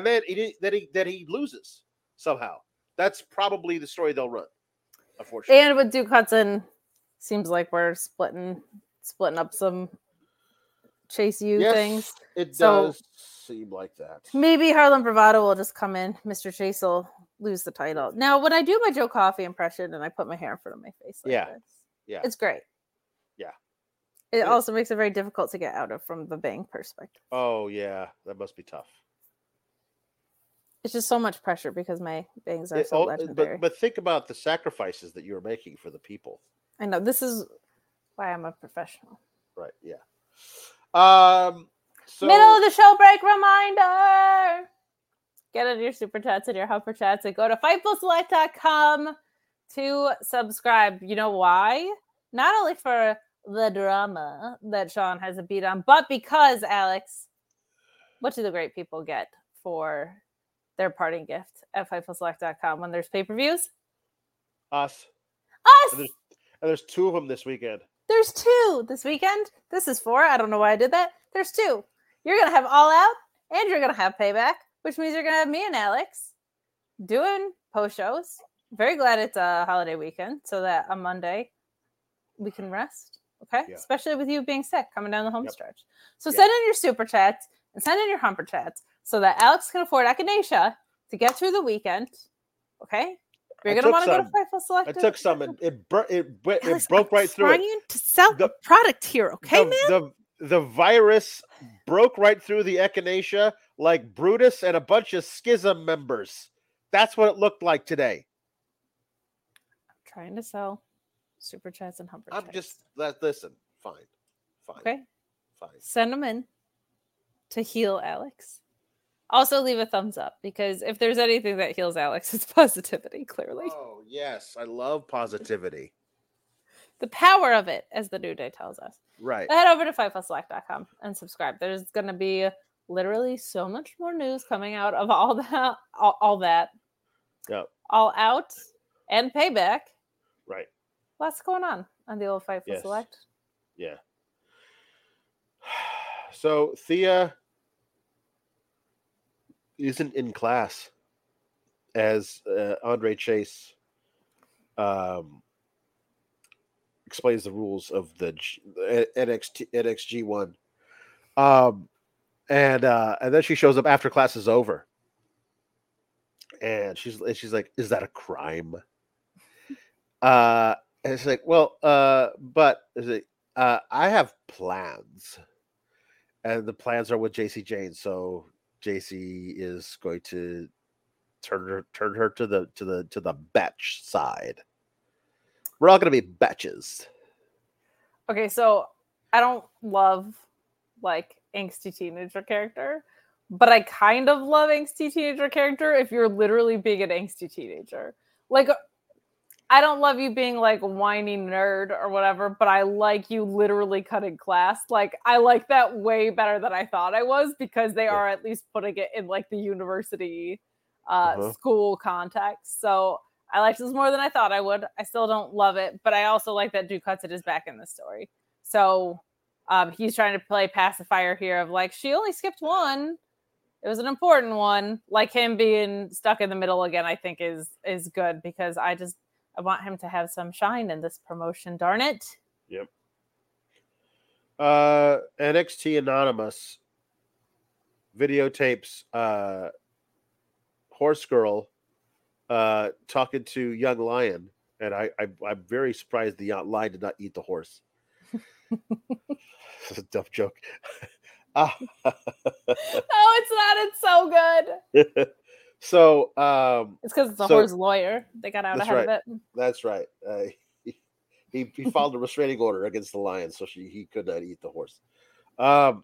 then he then he then he loses somehow. That's probably the story they'll run. Unfortunately, And with Duke Hudson, seems like we're splitting splitting up some Chase U Yes, things. it So- does seem like that. Maybe Harlem Bravado will just come in. Mr. Chase will lose the title. Now, when I do my Joe Coffey impression and I put my hair in front of my face, like Yeah. this, Yeah. it's great. Yeah. It also makes it very difficult to get out of from the bang perspective. Oh yeah, that must be tough. It's just so much pressure because my bangs are It- so oh, legendary. but but think about the sacrifices that you're making for the people. I know this is why I'm a professional. Right. Yeah. Um. So Middle of the show break reminder. Get on your super chats and your humper chats and go to fightfulselect.com to subscribe. You know why? Not only for the drama that Sean has a beat on, but because Alex, what do the great people get for their parting gift at fightfulselect.com when there's pay-per-views? us. Us! And there's, and there's two of them this weekend. There's two this weekend. This is four. I don't know why I did that. There's two. You're gonna have all out, and you're gonna have payback, which means you're gonna have me and Alex doing post shows. Very glad it's a holiday weekend, so that on Monday we can rest. Okay, Yeah. especially with you being sick coming down the home Yep. stretch. So Yeah. send in your super chats and send in your humper chats so that Alex can afford Echinacea to get through the weekend. Okay, you're I gonna took want to go to. Fightful Select. I took some and it bur- it, it Alex, broke I'm right through it. trying to sell The- the product here, okay, the, man? the the virus broke right through the echinacea like Brutus and a bunch of schism members. That's what it looked like today. I'm trying to sell super chats and humper. I'm chats. just let listen. Fine, fine, okay. fine. Send them in to heal Alex. Also, leave a thumbs up because if there's anything that heals Alex, [laughs] it's positivity. Clearly, Oh yes, I love positivity. the power of it, as the new day tells us. Right. head over to fightfulselect.com and subscribe. There's going to be literally so much more news coming out of all [laughs] that, all, all that, Yep. all out and payback. Right. Lots going on on the old Fightful Yes. Select. Yeah. [sighs] So Thea isn't in class as uh, Andre Chase um, explains the rules of the G- NXT NXG one. Um, and uh, and then she shows up after class is over, and she's and she's like, "Is that a crime?" Uh, and it's like, "Well, uh, but is it uh, I have plans, and the plans are with Jacy Jayne. So Jacy is going to turn her turn her to the to the to the betch side. We're all going to be betches. Okay, so I don't love like angsty teenager character, but I kind of love angsty teenager character if you're literally being an angsty teenager. Like I don't love you being like whiny nerd or whatever, but I like you literally cutting class. Like I like that way better than I thought I was because they Yeah. are at least putting it in like the university uh Uh-huh. school context. So I liked this more than I thought I would. I still don't love it, but I also like that Duke Hudson is back in the story. So um, he's trying to play pacifier here of like she only skipped one. It was an important one. Like him being stuck in the middle again, I think is is good because I just I want him to have some shine in this promotion. Darn it! Yep. Uh, NXT Anonymous videotapes uh, Horse Girl uh, talking to Young Lion, and I, I I'm very surprised the young lion did not eat the horse. Is [laughs] a [laughs] dumb joke. [laughs] Ah, No, it's not. It's so good. So um, It's because it's a So- horse lawyer. They got out ahead of it. that's right. Uh, he, [laughs] he he filed a restraining order against the lion, so she he could not eat the horse. Um,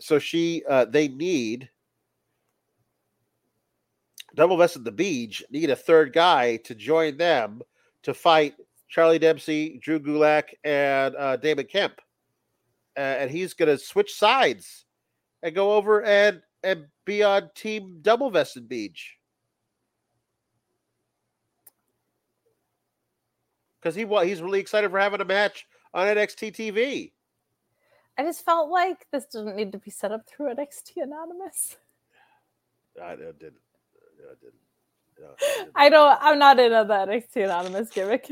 so she uh, they need double vested the beach need a third guy to join them to fight Charlie Dempsey, Drew Gulak, and uh, Damon Kemp, uh, and he's going to switch sides and go over and and be on team double vested beach. because he he's really excited for having a match on NXT TV. I just felt like this didn't need to be set up through NXT Anonymous. I didn't. No, I didn't. No, I [laughs] didn't. I don't. I'm not in on the NXT Anonymous gimmick.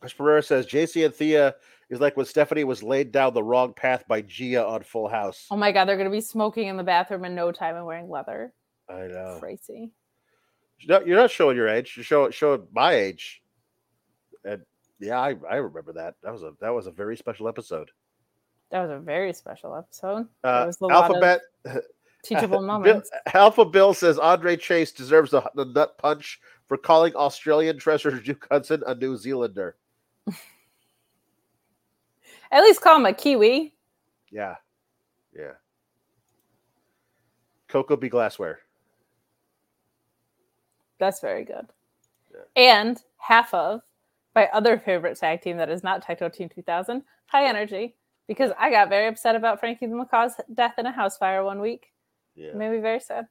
Chris Pereira says Jacy and Thea is like when Stephanie was laid down the wrong path by Gia on Full House. Oh my god, they're gonna be smoking in the bathroom in no time and wearing leather. I know. Crazy. No, you're not showing your age. You're showing showing my age. And yeah, I, I remember that. That was a that was a very special episode. That was a very special episode. Uh, was a lot of Alphabet [laughs] teachable Bill, moments. Alpha Bill says Andre Chase deserves the, the nut punch for calling Australian treasure [laughs] Duke Hudson a New Zealander. At least call him a Kiwi. Yeah. Yeah. Coco B glassware. That's very good. Yeah. And half of my other favorite tag team that is not Taito Team 2000, High Energy, because I got very upset about Frankie the Macaw's death in a house fire one week. Yeah. It made me very sad.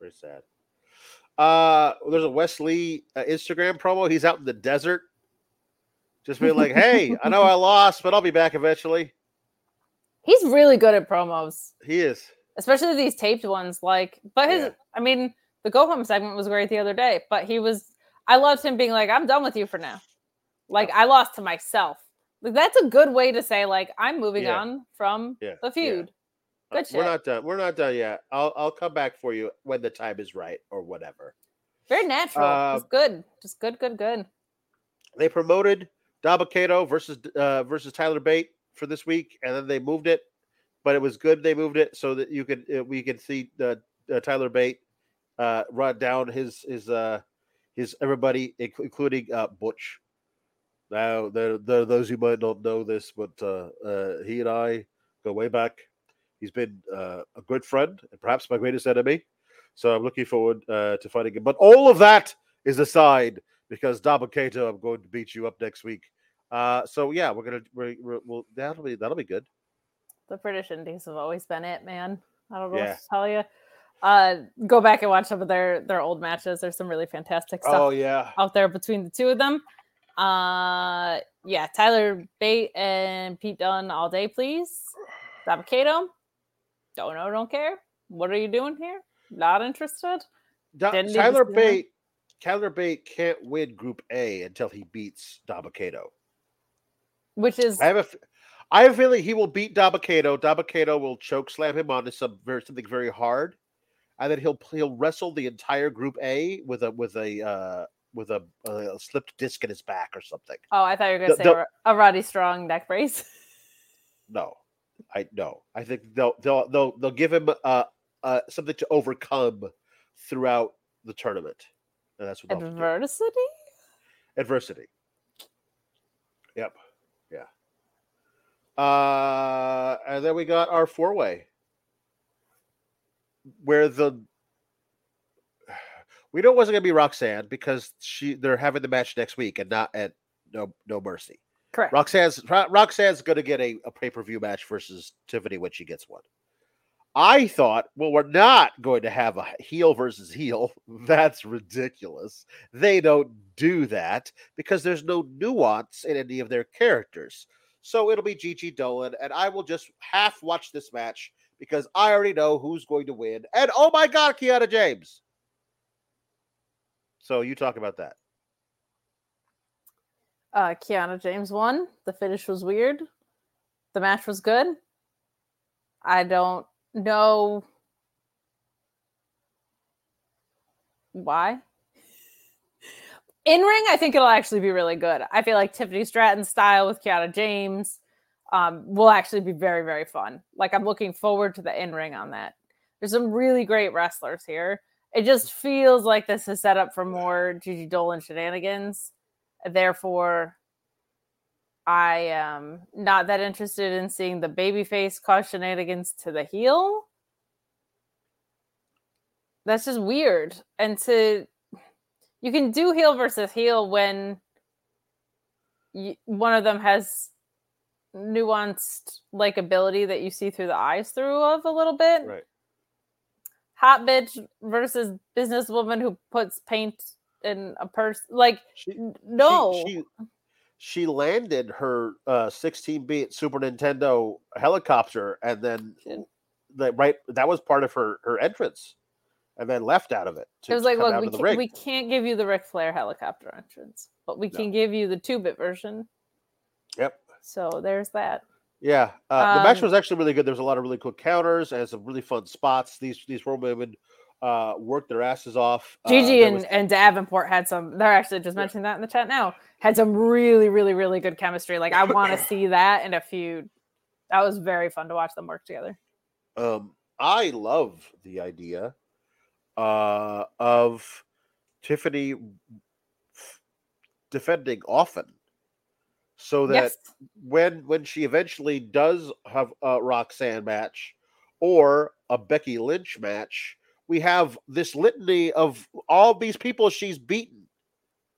Very sad. Uh, there's a Wes Lee uh, Instagram promo. He's out in the desert, just being like, "Hey, I know I lost, but I'll be back eventually." He's really good at promos, He is. especially these taped ones. Like, but his, Yeah. I mean, the go home segment was great the other day, but he was, I loved him being like, I'm done with you for now. Like, I lost to myself. Like, that's a good way to say, like, I'm moving Yeah. on from Yeah, the feud. Uh, Good we're not done. We're not done yet. I'll I'll come back for you when the time is right or whatever. Very natural. it's Um, good. Just good, good, good. They promoted Dabba-Kato versus uh, versus Tyler Bate for this week, and then they moved it, but it was good they moved it so that you could uh, we could see uh, Tyler Bate uh, run down his his uh, his everybody, including uh, Butch. Now, there, there, those who might not know this, but uh, uh, he and I go way back. He's been uh, a good friend and perhaps my greatest enemy. So I'm looking forward uh, to fighting him. But all of that is aside because Dabba-Kato, I'm going to beat you up next week. Uh, so yeah, we're gonna we're, we're, we'll, that'll be that'll be good. The British Indies have always been it, man. I don't know Yeah. what to tell you. Uh, go back and watch some of their their old matches. There's some really fantastic stuff Oh yeah, out there between the two of them. Uh, yeah, Tyler Bate and Pete Dunne all day, please. Dabba-Kato, don't know, don't care. What are you doing here? Not interested. Da- Didn't need to Tyler. Bate. Tyler Bate can't win Group A until he beats Dabba-Kato. Which is I have a, I have a feeling he will beat Dabba-Kato. Dabba-Kato will choke slam him onto some very something very hard, and then he'll he'll wrestle the entire Group A with a with a uh, with a, a slipped disc in his back or something. oh, I thought you were gonna say the- a, a Roddy Strong neck brace. [laughs] No, I no. I think they'll they'll they'll they'll give him uh, uh something to overcome throughout the tournament, and that's what. Adversity. adversity. Yep. Yeah. Uh and then we got our four way where the we know it wasn't gonna be Roxanne because she they're having the match next week and not at no no mercy. Correct. Roxanne's Roxanne's gonna get a, a pay-per-view match versus Tiffany when she gets one. I thought, well, we're not going to have a heel versus heel. [laughs] That's ridiculous. They don't do that because there's no nuance in any of their characters. So it'll be Gigi Dolin, and I will just half watch this match because I already know who's going to win. And oh my God, Kiana James. So you talk about that. Uh, Kiana James won. The finish was weird. The match was good. I don't know why. In ring, I think it'll actually be really good. I feel like Tiffany Stratton style with Kiana James um, will actually be very, very fun. Like I'm looking forward to the in ring on that. There's some really great wrestlers here. It just feels like this is set up for more Gigi Dolin shenanigans. Therefore, I am not that interested in seeing the babyface cause shenanigans to the heel. That's just weird. And to you can do heel versus heel when y one of them has nuanced like ability that you see through the eyes through of a little bit. Right. Hot bitch versus businesswoman who puts paint in a purse. Like She, no. She, she, she landed her uh 16 bit Super Nintendo helicopter and then the, right that was part of her her entrance and then left out of it. It was like, look, we can't, we can't give you the Ric Flair helicopter entrance, but we No. can give you the two bit version. Yep. So there's that. Yeah, uh, the match Um, was actually really good. There was a lot of really cool counters and some really fun spots. These these four women uh, worked their asses off. Uh, Gigi there and, was- and Davenport had some, they're actually just mentioning that in the chat now, had some really, really, really good chemistry. Like, I want to [laughs] see that in a feud. That was very fun to watch them work together. um, I love the idea uh, of Tiffany f- defending often, so that yes. when when she eventually does have a Roxanne match or a Becky Lynch match, we have this litany of all these people she's beaten,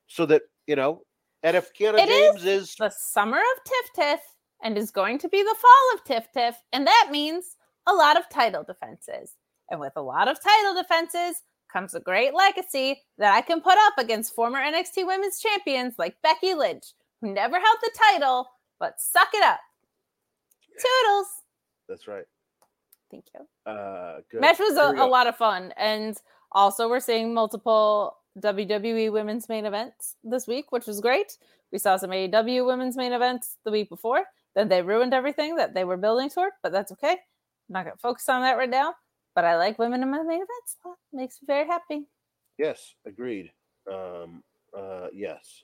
so that you know. And if Kiana It is James is, The summer of Tiff Tiff and is going to be the fall of Tiff Tiff. And that means a lot of title defenses. And with a lot of title defenses comes a great legacy that I can put up against former NXT women's champions like Becky Lynch, who never held the title, but suck it up. Toodles. that's right. Thank you. Uh, good. Match was a, a lot of fun. And also, we're seeing multiple WWE women's main events this week, which was great. We saw some AEW women's main events the week before. Then they ruined everything that they were building toward, but that's okay. I'm not going to focus on that right now. But I like women in my main events. lot. Makes me very happy. Yes, agreed. Um, uh, yes.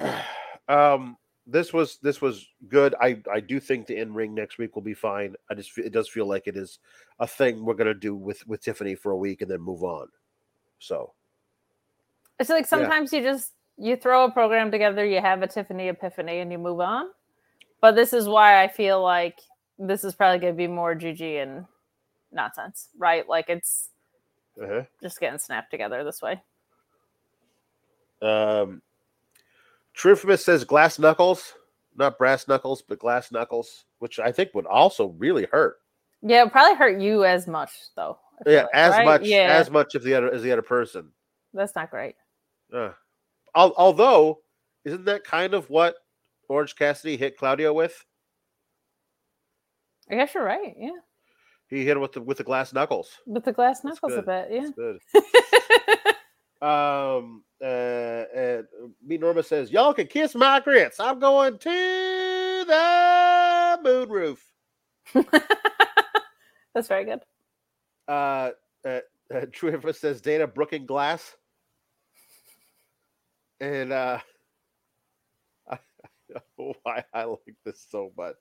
[sighs] um, this was this was good. I I do think the in ring next week will be fine. I just it does feel like it is a thing we're gonna do with with Tiffany for a week and then move on. So It's like sometimes you just you throw a program together, you have a Tiffany epiphany, and you move on. But this is why I feel like this is probably going to be more GG and nonsense, right? Like it's Uh-huh. just getting snapped together this way. Um, Truthmas says glass knuckles, not brass knuckles, but glass knuckles, which I think would also really hurt. Yeah, it probably hurt you as much though. Yeah, like, as right? much Yeah, as much as the other as the other person. that's not great. Uh, al- although, isn't that kind of what Orange Cassidy hit Claudio with? I guess you're right. Yeah, He hit him with the with the glass knuckles. with the glass knuckles a bit. Yeah. [laughs] That's good. Um, uh, and me Norma says, "Y'all can kiss my grits. I'm going to the moon roof." [laughs] that's very good. Uh, uh, uh [laughs] True says Dana Brooking Glass, and uh, [laughs] I, don't know why I like this so much.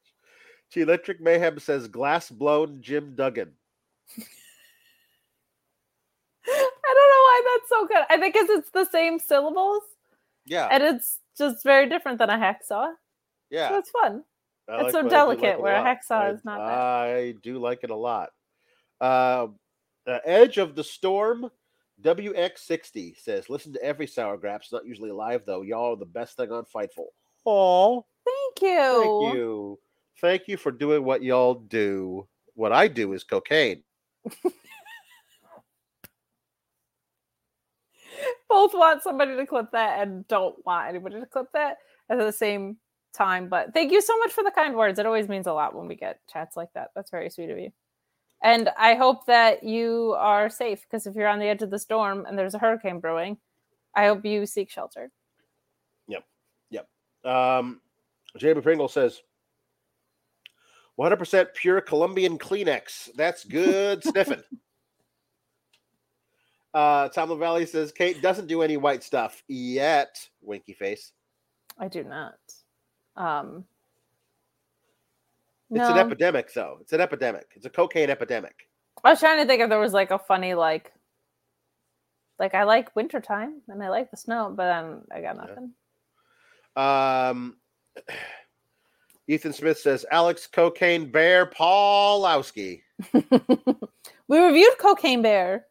She Electric Mayhem says glass blown Jim Duggan. I don't know why that's so good. I think 'cause it's the same syllables Yeah, and it's just very different than a hacksaw. yeah. So it's fun. I It's like- so delicate, it where a lot. hacksaw I- is not bad. I do like it a lot. Um, uh, Edge of the Storm WX60 says, "Listen to every Sour Grapes. Not usually live though. Y'all are the best thing on Fightful. Oh, Thank you. thank you, thank you for doing what y'all do. What I do is cocaine. [laughs] Both want somebody to clip that and don't want anybody to clip that at the same time. But thank you so much for the kind words. It always means a lot when we get chats like that. That's very sweet of you. And I hope that you are safe because if you're on the edge of the storm and there's a hurricane brewing, I hope you seek shelter. Yep. Yep. Um, Jamie Pringle says." 100% pure Colombian Kleenex. That's good sniffing. [laughs] Uh, Tom LaValle says Kate doesn't do any white stuff yet. Winky face. I do not. Um, It's an epidemic, though. It's an epidemic. It's a cocaine epidemic. I was trying to think if there was like a funny like like I like wintertime and I like the snow, but then I got Yeah. nothing. Um, [clears throat] Ethan Smith says Alex Cocaine Bear Paulowski. [laughs] we reviewed Cocaine Bear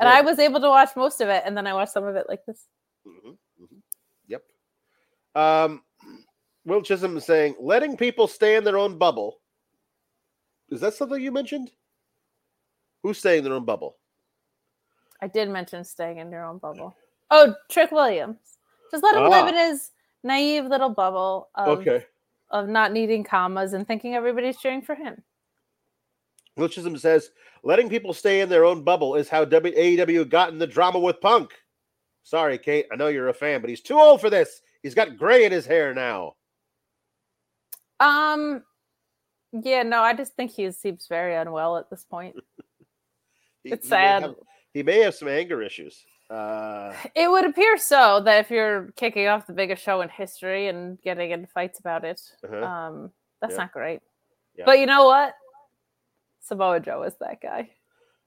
And I was able to watch most of it and then I watched some of it like this. Mhm, mhm. Yep. Um, Will Chisholm is saying letting people stay in their own bubble. Is that something you mentioned? Who's staying in their own bubble? I did mention staying in your own bubble. Oh, Trick Williams. Just let him live Ah. in his naive little bubble of, of not needing commas and thinking everybody's cheering for him. Chisholm says letting people stay in their own bubble is how w- AEW got in the drama with Punk. Sorry, Kate. I know you're a fan, but he's too old for this. He's got gray in his hair now. Um yeah, no, I just think he seems very unwell at this point. [laughs] He- It's he may sad. have- he may have some anger issues. Uh, It would appear so that if you're kicking off the biggest show in history and getting into fights about it, Uh-huh. um, that's Yeah. not great. Yeah. But you know what? Samoa Joe is that guy.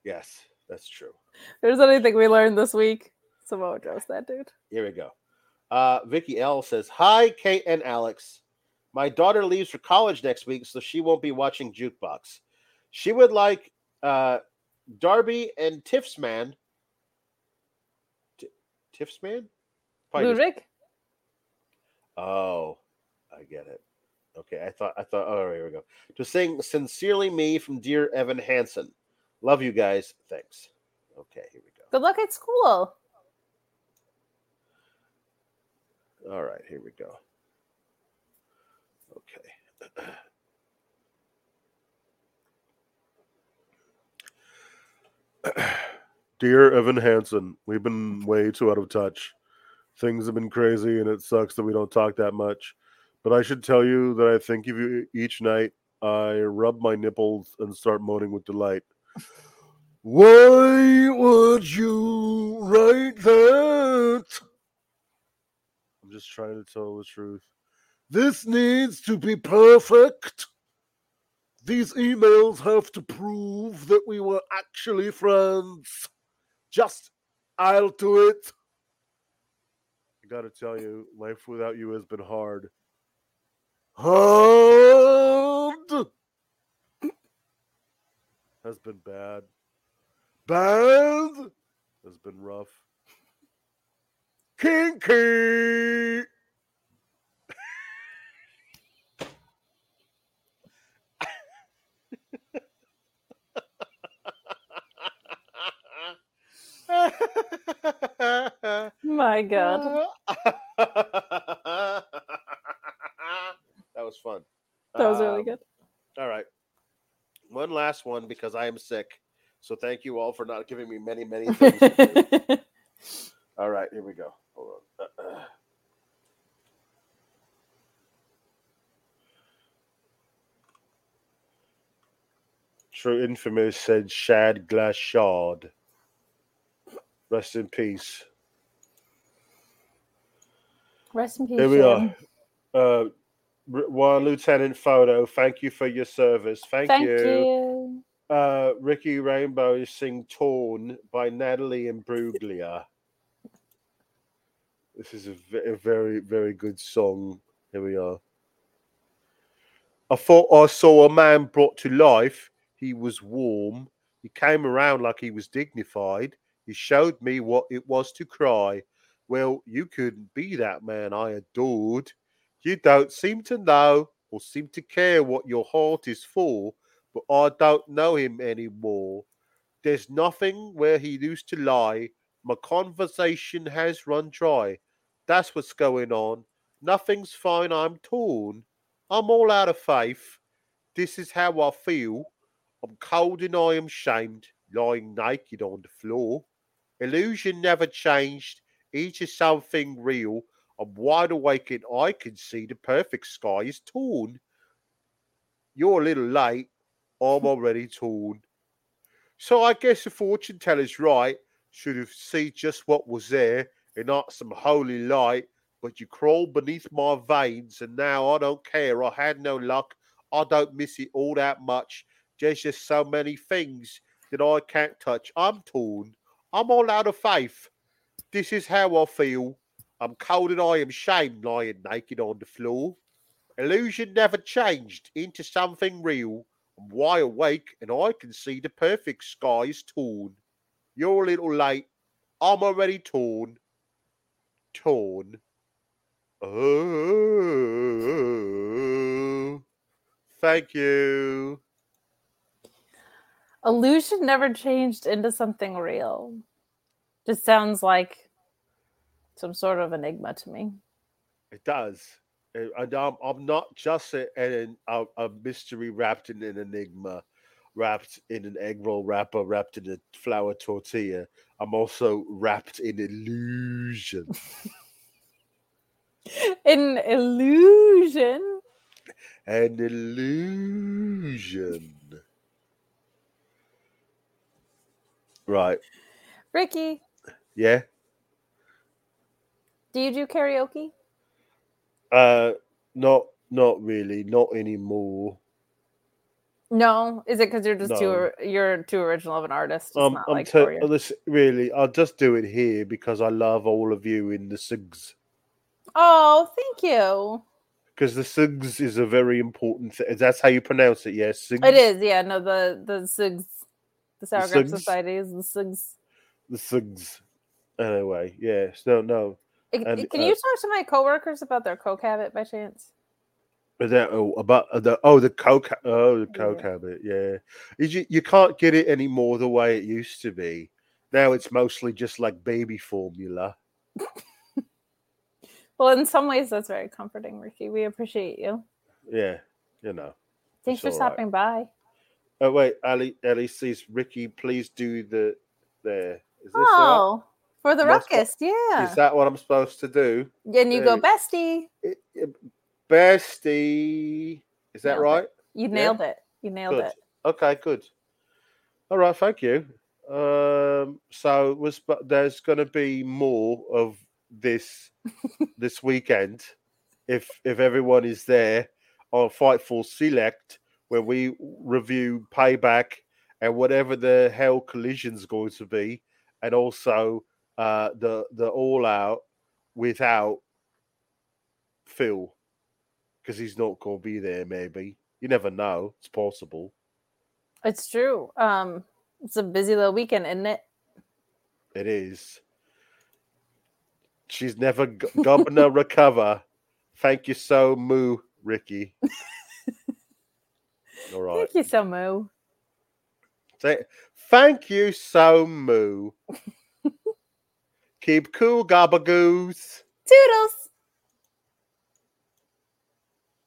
yes, that's true. If there's anything we learned this week, Samoa Joe's that dude. Here we go. Uh, Vicky L says, Hi, Kate and Alex. My daughter leaves for college next week, so she won't be watching Jukebox. She would like uh, Darby and Tiff's man. T- Tiff's man? Probably just- Ludwig? Oh, I get it. Okay, I thought I thought. Oh, here we go. To sing "Sincerely Me" from Dear Evan Hansen. Love you guys. Thanks. Okay, here we go. Good luck at school. All right, here we go. Okay. [clears throat] Dear Evan Hansen, we've been way too out of touch. Things have been crazy, and it sucks that we don't talk that much. But I should tell you that I think of you each night. I rub my nipples and start moaning with delight. Why would you write that? I'm just trying to tell the truth. This needs to be perfect. These emails have to prove that we were actually friends. Just, I'll do it. I gotta tell you, life without you has been hard. Hard has been bad. Bad has been rough. Kinky. [laughs] My God. [laughs] that was fun. That was really Um, good. All right. One last one because I am sick. So thank you all for not giving me many, many things. to do. [laughs] all right, here we go. Hold on. True Infamous said Shad Glass Shard. Rest in peace. Rest in peace. Here we are. Uh, One Lieutenant Photo, thank you for your service. Thank, Thank you. you. Uh, Ricky Rainbow is sing Torn by Natalie Imbruglia. This is a, ve- a very, very good song. Here we are. I thought I saw a man brought to life. He was warm. He came around like he was dignified. He showed me what it was to cry. Well, you couldn't be that man I adored. You don't seem to know or seem to care what your heart is for, but I don't know him anymore. There's nothing where he used to lie. My conversation has run dry. That's what's going on. Nothing's fine. I'm torn. I'm all out of faith. This is how I feel. I'm cold and I am shamed, lying naked on the floor. Illusion never changed. Each is something real. I'm wide awake and I can see the perfect sky is torn. You're a little late. I'm [laughs] already torn. So I guess the fortune teller's right. Should have seen just what was there and not some holy light. But you crawled beneath my veins, and now I don't care. I had no luck. I don't miss it all that much. There's just so many things that I can't touch. I'm torn. I'm all out of faith. This is how I feel. I'm cold and I am shamed lying naked on the floor. Illusion never changed into something real. I'm wide awake and I can see the perfect sky is torn. You're a little late. I'm already torn. Torn. Oh. Thank you. Illusion never changed into something real. Just sounds like some sort of enigma to me. It does. And I'm, I'm not just a, an, a, a mystery wrapped in an enigma, wrapped in an egg roll wrapper, wrapped in a flour tortilla. I'm also wrapped in illusion. [laughs] An illusion. An illusion. Right. Ricky, Yeah. Do you do karaoke? Uh not not really, not anymore. No. Is it because you're just too No. or- you're too original of an artist? It's Um, not I'm like this really I'll just do it here because I love all of you in the SIGs. Oh, thank you. because the SIGs is a very important thing. That's how you pronounce it, yes? It is, yeah. No, the the SIGs, the Sour Grapes Society is the SIGs. The SIGs. Anyway, yes, no, no. And, Can uh, you talk to my coworkers about their coke habit by chance? But that, oh, about uh, the oh the coke oh the coke Yeah. habit, yeah. Is You, you can't get it anymore the way it used to be. Now it's mostly just like baby formula. [laughs] Well, in some ways, that's very comforting, Ricky. We appreciate you. Yeah, you know. Thanks for all right. stopping by. Oh wait, Ali Ali says Ricky, please do the there. Is this right? For the That's what- ruckus, yeah. Is that what I'm supposed to do? and you go, bestie. It- it- Bestie. Is that Nailed it. right? You Yeah? nailed it. You nailed Good. it. Okay, good. All right, thank you. Um, so was but there's going to be more of this [laughs] this weekend if if everyone is there on Fightful Select where we review Payback and whatever the hell collision's going to be, and also uh, the the All Out without Phil because he's not going to be there. Maybe you never know. It's possible. It's true. Um, it's a busy little weekend, isn't it? It is. She's never g- [laughs] gonna recover. Thank you so moo, Ricky. [laughs] All right. Thank you so moo. Say, thank you so moo. Keep cool, gabagoos. Toodles.